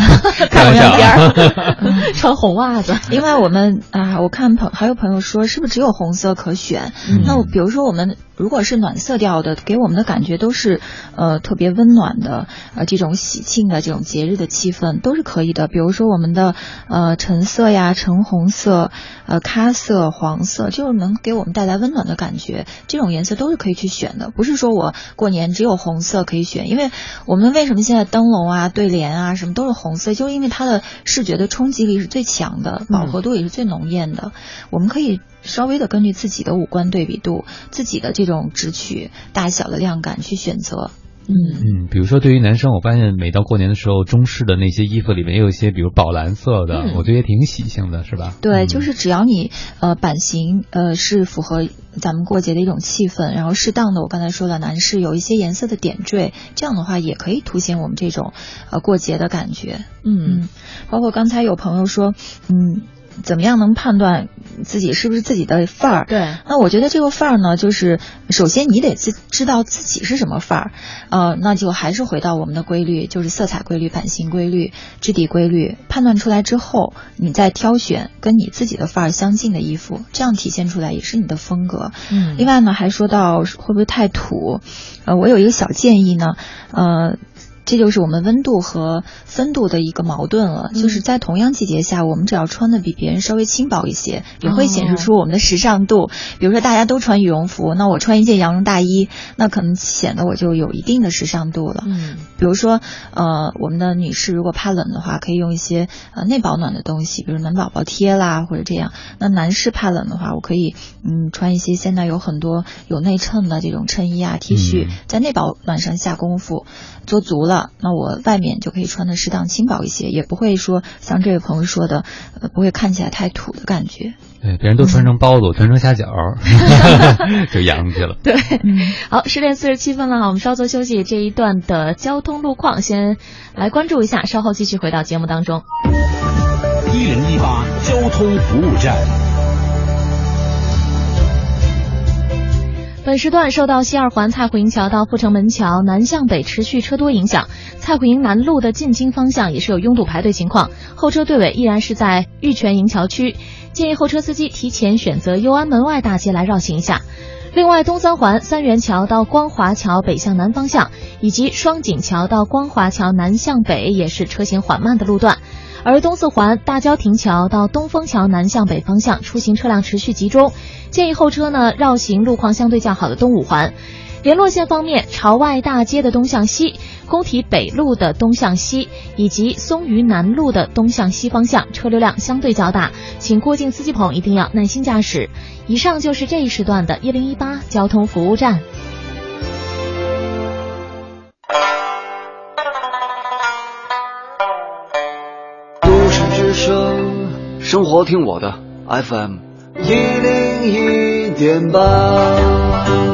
开玩笑啊边儿穿红袜子。另外，我们啊，我看朋还有朋友说，是不是只有红色可选？嗯那我比如说我们如果是暖色调的，给我们的感觉都是呃特别温暖的，呃这种喜庆的这种节日的气氛都是可以的。比如说我们的呃橙色呀、橙红色、呃咖色、黄色，就是能给我们带来温暖的感觉，这种颜色都是可以去选的。不是说我过年只有红色可以选，因为我们为什么现在灯笼啊、对联啊什么都是红色，就是因为它的视觉的冲击力是最强的，饱和度也是最浓艳的。我们可以稍微的根据自己的五官对比度、自己的这种直取大小的量感去选择。嗯嗯，比如说对于男生，我发现每到过年的时候，中式的那些衣服里面也有一些，比如宝蓝色的，嗯我觉得也挺喜庆的，是吧？对，就是只要你呃版型呃是符合咱们过节的一种气氛，然后适当的我刚才说了，男士有一些颜色的点缀，这样的话也可以凸显我们这种呃过节的感觉。嗯，包括刚才有朋友说，嗯。怎么样能判断自己是不是自己的范儿？对，那我觉得这个范儿呢，就是首先你得自知道自己是什么范儿，呃，那就还是回到我们的规律，就是色彩规律、版型规律、质地规律，判断出来之后，你再挑选跟你自己的范儿相近的衣服，这样体现出来也是你的风格。嗯另外呢，还说到会不会太土，呃，我有一个小建议呢，呃。这就是我们温度和分度的一个矛盾了，嗯就是在同样季节下，我们只要穿的比别人稍微轻薄一些，也会显示哦出我们的时尚度。比如说大家都穿羽绒服，那我穿一件羊绒大衣，那可能显得我就有一定的时尚度了。嗯比如说，呃，我们的女士如果怕冷的话，可以用一些呃内保暖的东西，比如暖宝宝贴啦，或者这样。那男士怕冷的话，我可以嗯穿一些现在有很多有内衬的这种衬衣啊、T 恤，嗯在内保暖上下功夫做足了，那我外面就可以穿的适当轻薄一些，也不会说像这位朋友说的，呃，不会看起来太土的感觉。对，别人都穿成包子，我穿成虾饺，就洋气了。对，好，十点四十七分了哈，我们稍作休息，这一段的交通路况先来关注一下，稍后继续回到节目当中。一零一八交通服务站。本时段受到西二环蔡虎营桥到阜成门桥南向北持续车多影响，蔡虎营南路的进京方向也是有拥堵排队情况，后车队尾依然是在玉泉营桥区，建议后车司机提前选择右安门外大街来绕行一下。另外，东三环三元桥到光华桥北向南方向，以及双井桥到光华桥南向北也是车行缓慢的路段。而东四环大郊亭桥到东风桥南向北方向出行车辆持续集中，建议后车呢绕行路况相对较好的东五环。联络线方面，朝外大街的东向西、工体北路的东向西以及松榆南路的东向西方向车流量相对较大，请过境司机朋友一定要耐心驾驶。以上就是这一时段的一零一八交通服务站。都市之声，生活听我的 FM 一零一点八。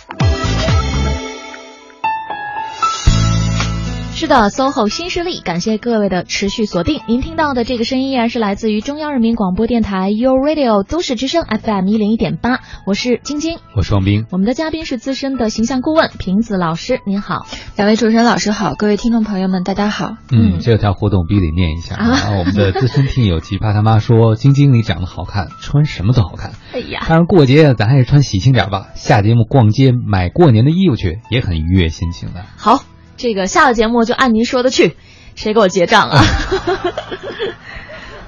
是的，SOHO 新势力，感谢各位的持续锁定。您听到的这个声音依然是来自于中央人民广播电台 u Radio 都市之声 FM 一零一点八，我是晶晶，我是王斌。我们的嘉宾是资深的形象顾问瓶子老师，您好。两位主持人老师好，各位听众朋友们大家好。嗯，这条互动必须得念一下啊！我们的资深听友奇葩他妈说：“晶晶你长得好看，穿什么都好看。”哎呀，当然过节咱还是穿喜庆点吧。下节目逛街买过年的衣服去，也很愉悦心情的。好。这个下了节目就按您说的去，谁给我结账啊？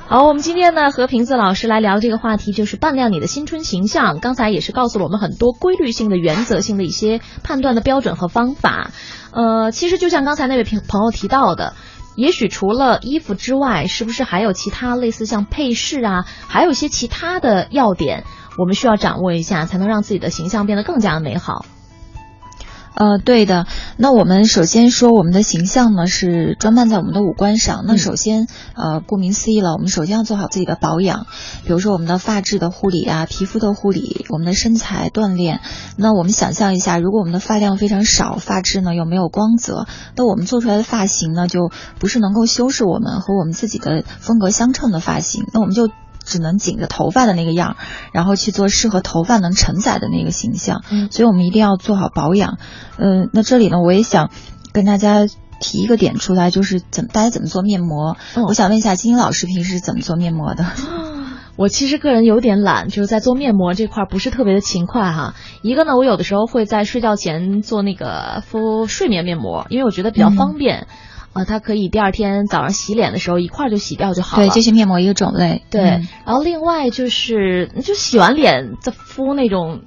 好，我们今天呢和瓶子老师来聊这个话题，就是扮靓你的新春形象。刚才也是告诉了我们很多规律性的、原则性的一些判断的标准和方法。呃，其实就像刚才那位朋朋友提到的，也许除了衣服之外，是不是还有其他类似像配饰啊，还有一些其他的要点，我们需要掌握一下，才能让自己的形象变得更加美好。呃，对的。那我们首先说，我们的形象呢是装扮在我们的五官上。那首先，呃，顾名思义了，我们首先要做好自己的保养，比如说我们的发质的护理啊，皮肤的护理，我们的身材锻炼。那我们想象一下，如果我们的发量非常少，发质呢又没有光泽，那我们做出来的发型呢就不是能够修饰我们和我们自己的风格相称的发型。那我们就。只能紧着头发的那个样，然后去做适合头发能承载的那个形象。嗯，所以我们一定要做好保养。嗯，那这里呢，我也想跟大家提一个点出来，就是怎么大家怎么做面膜。我想问一下金英老师平时怎么做面膜的？我其实个人有点懒，就是在做面膜这块不是特别的勤快哈。一个呢，我有的时候会在睡觉前做那个敷睡眠面膜，因为我觉得比较方便。呃，它可以第二天早上洗脸的时候一块儿就洗掉就好了。对，这些面膜一个种类。对，然后另外就是就洗完脸再敷那种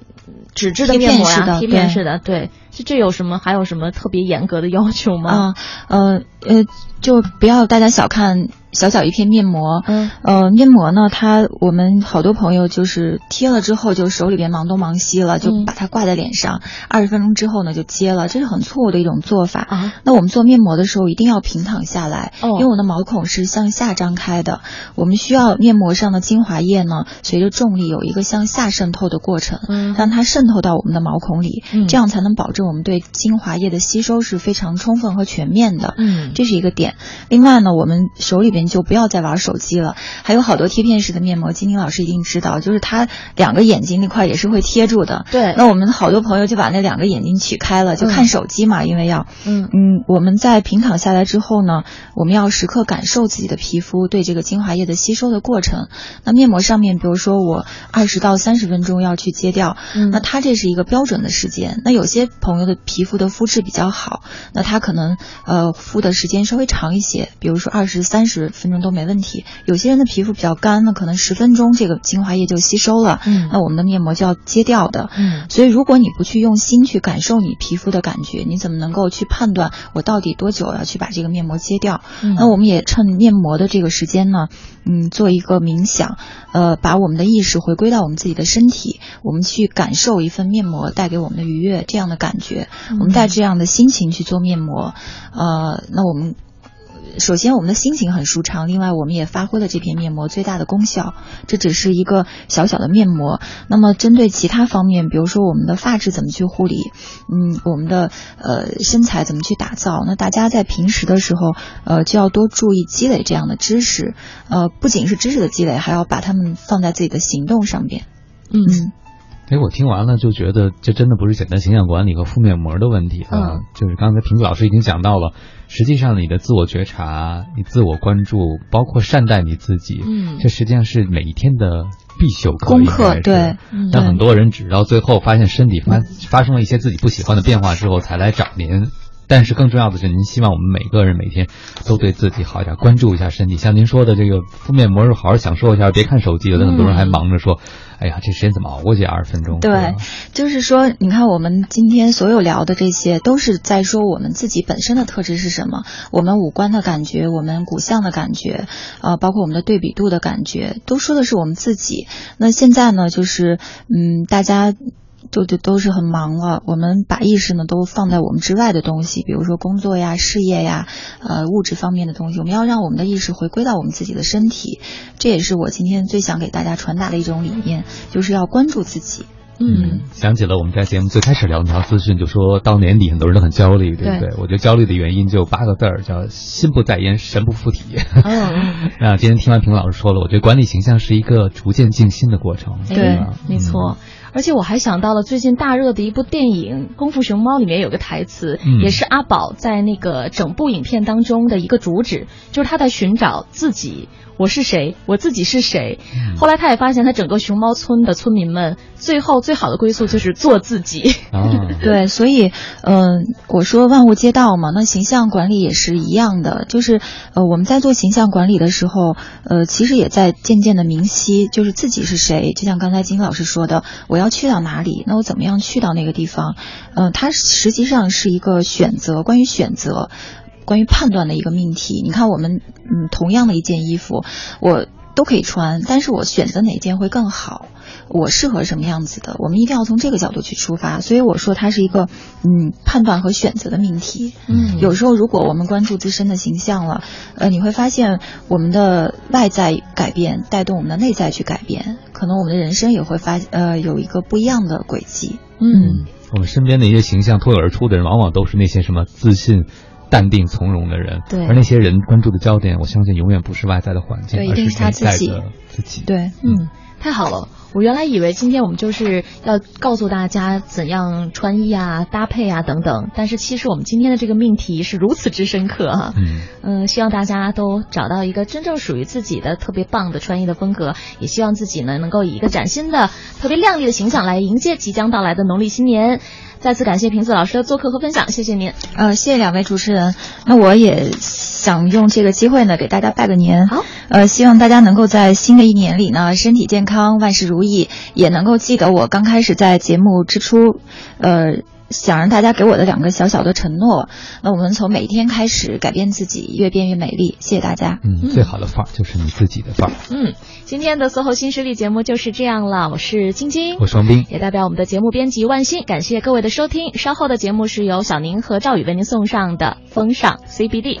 纸质的面膜啊，贴片式的。对，就这有什么还有什么特别严格的要求吗？啊，呃呃，就不要大家小看。小小一片面膜，嗯，呃，面膜呢，它我们好多朋友就是贴了之后，就手里边忙东忙西了，就把它挂在脸上，二十分钟之后呢就揭了，这是很错误的一种做法啊。那我们做面膜的时候一定要平躺下来，哦，因为我的毛孔是向下张开的，我们需要面膜上的精华液呢，随着重力有一个向下渗透的过程，嗯，让它渗透到我们的毛孔里，嗯，这样才能保证我们对精华液的吸收是非常充分和全面的，嗯，这是一个点。另外呢，我们手里边就不要再玩。手机了，还有好多贴片式的面膜，金晶老师一定知道，就是它两个眼睛那块也是会贴住的。对，那我们好多朋友就把那两个眼睛取开了，就看手机嘛，因为要，嗯嗯，我们在平躺下来之后呢，我们要时刻感受自己的皮肤对这个精华液的吸收的过程。那面膜上面，比如说我二十到三十分钟要去揭掉，嗯，那它这是一个标准的时间。那有些朋友的皮肤的肤质比较好，那他可能呃敷的时间稍微长一些，比如说二十三十分钟都没问题。有些人的皮肤比较干，那可能十分钟这个精华液就吸收了，嗯，那我们的面膜就要揭掉的，嗯，所以如果你不去用心去感受你皮肤的感觉，你怎么能够去判断我到底多久要去把这个面膜揭掉？嗯，那我们也趁面膜的这个时间呢，嗯，做一个冥想，呃，把我们的意识回归到我们自己的身体，我们去感受一份面膜带给我们的愉悦这样的感觉，嗯、我们带这样的心情去做面膜，呃，那我们。首先，我们的心情很舒畅。另外，我们也发挥了这片面膜最大的功效。这只是一个小小的面膜。那么，针对其他方面，比如说我们的发质怎么去护理，嗯，我们的呃身材怎么去打造，那大家在平时的时候，呃，就要多注意积累这样的知识。呃，不仅是知识的积累，还要把它们放在自己的行动上边。嗯。哎，我听完了就觉得，这真的不是简单形象管理和敷面膜的问题啊！嗯，就是刚才平子老师已经讲到了，实际上你的自我觉察、你自我关注，包括善待你自己，嗯，这实际上是每一天的必修课。功课对，但很多人只到最后发现身体发发生了一些自己不喜欢的变化之后，才来找您。但是更重要的是，您希望我们每个人每天都对自己好一点，关注一下身体。像您说的这个敷面膜，好好享受一下，别看手机。有的很多人还忙着说：“哎呀，这时间怎么熬过去二十分钟？”对，就是说，你看我们今天所有聊的这些，都是在说我们自己本身的特质是什么，我们五官的感觉，我们骨相的感觉，呃，包括我们的对比度的感觉，都说的是我们自己。那现在呢，就是嗯，大家。就就都是很忙了，我们把意识呢都放在我们之外的东西，比如说工作呀、事业呀、呃物质方面的东西，我们要让我们的意识回归到我们自己的身体，这也是我今天最想给大家传达的一种理念，就是要关注自己。嗯，想起了我们在节目最开始聊那条资讯，就说到年底很多人都很焦虑，对不对？对我觉得焦虑的原因就八个字儿，叫心不在焉，神不附体。嗯 那今天听完平老师说了，我觉得管理形象是一个逐渐静心的过程，对吧？没错。而且我还想到了最近大热的一部电影《功夫熊猫》里面有个台词，嗯也是阿宝在那个整部影片当中的一个主旨，就是他在寻找自己，我是谁，我自己是谁。嗯后来他也发现，他整个熊猫村的村民们最后最好的归宿就是做自己。啊，对，所以，嗯、我说万物皆道嘛，那形象管理也是一样的，就是，呃，我们在做形象管理的时候，呃，其实也在渐渐的明晰，就是自己是谁。就像刚才金老师说的，我我要去到哪里，那我怎么样去到那个地方？嗯，它实际上是一个选择，关于选择。关于判断的一个命题，你看我们，嗯，同样的一件衣服，我都可以穿，但是我选择哪件会更好？我适合什么样子的？我们一定要从这个角度去出发。所以我说它是一个嗯判断和选择的命题。嗯有时候如果我们关注自身的形象了，呃，你会发现我们的外在改变带动我们的内在去改变，可能我们的人生也会发呃有一个不一样的轨迹。嗯，我们身边的一些形象脱颖而出的人，往往都是那些什么自信。淡定从容的人，对而那些人关注的焦点，我相信永远不是外在的环境，而对一定是他内自己在的自己。对，嗯，太好了。我原来以为今天我们就是要告诉大家怎样穿衣啊、搭配啊等等，但是其实我们今天的这个命题是如此之深刻哈、嗯，嗯，希望大家都找到一个真正属于自己的特别棒的穿衣的风格，也希望自己呢能够以一个崭新的、特别亮丽的形象来迎接即将到来的农历新年。再次感谢瓶子老师的做客和分享，谢谢您。呃，谢谢两位主持人。那我也想用这个机会呢，给大家拜个年。好，呃，希望大家能够在新的一年里呢，身体健康，万事如意，也能够记得我刚开始在节目之初，呃。想让大家给我的两个小小的承诺，那我们从每一天开始改变自己，越变越美丽。谢谢大家。嗯，最好的范儿就是你自己的范儿。嗯，今天的 SOHO 新势力节目就是这样了，我是晶晶，我是王斌，也代表我们的节目编辑万鑫，感谢各位的收听。稍后的节目是由小宁和赵宇为您送上的风尚 CBD。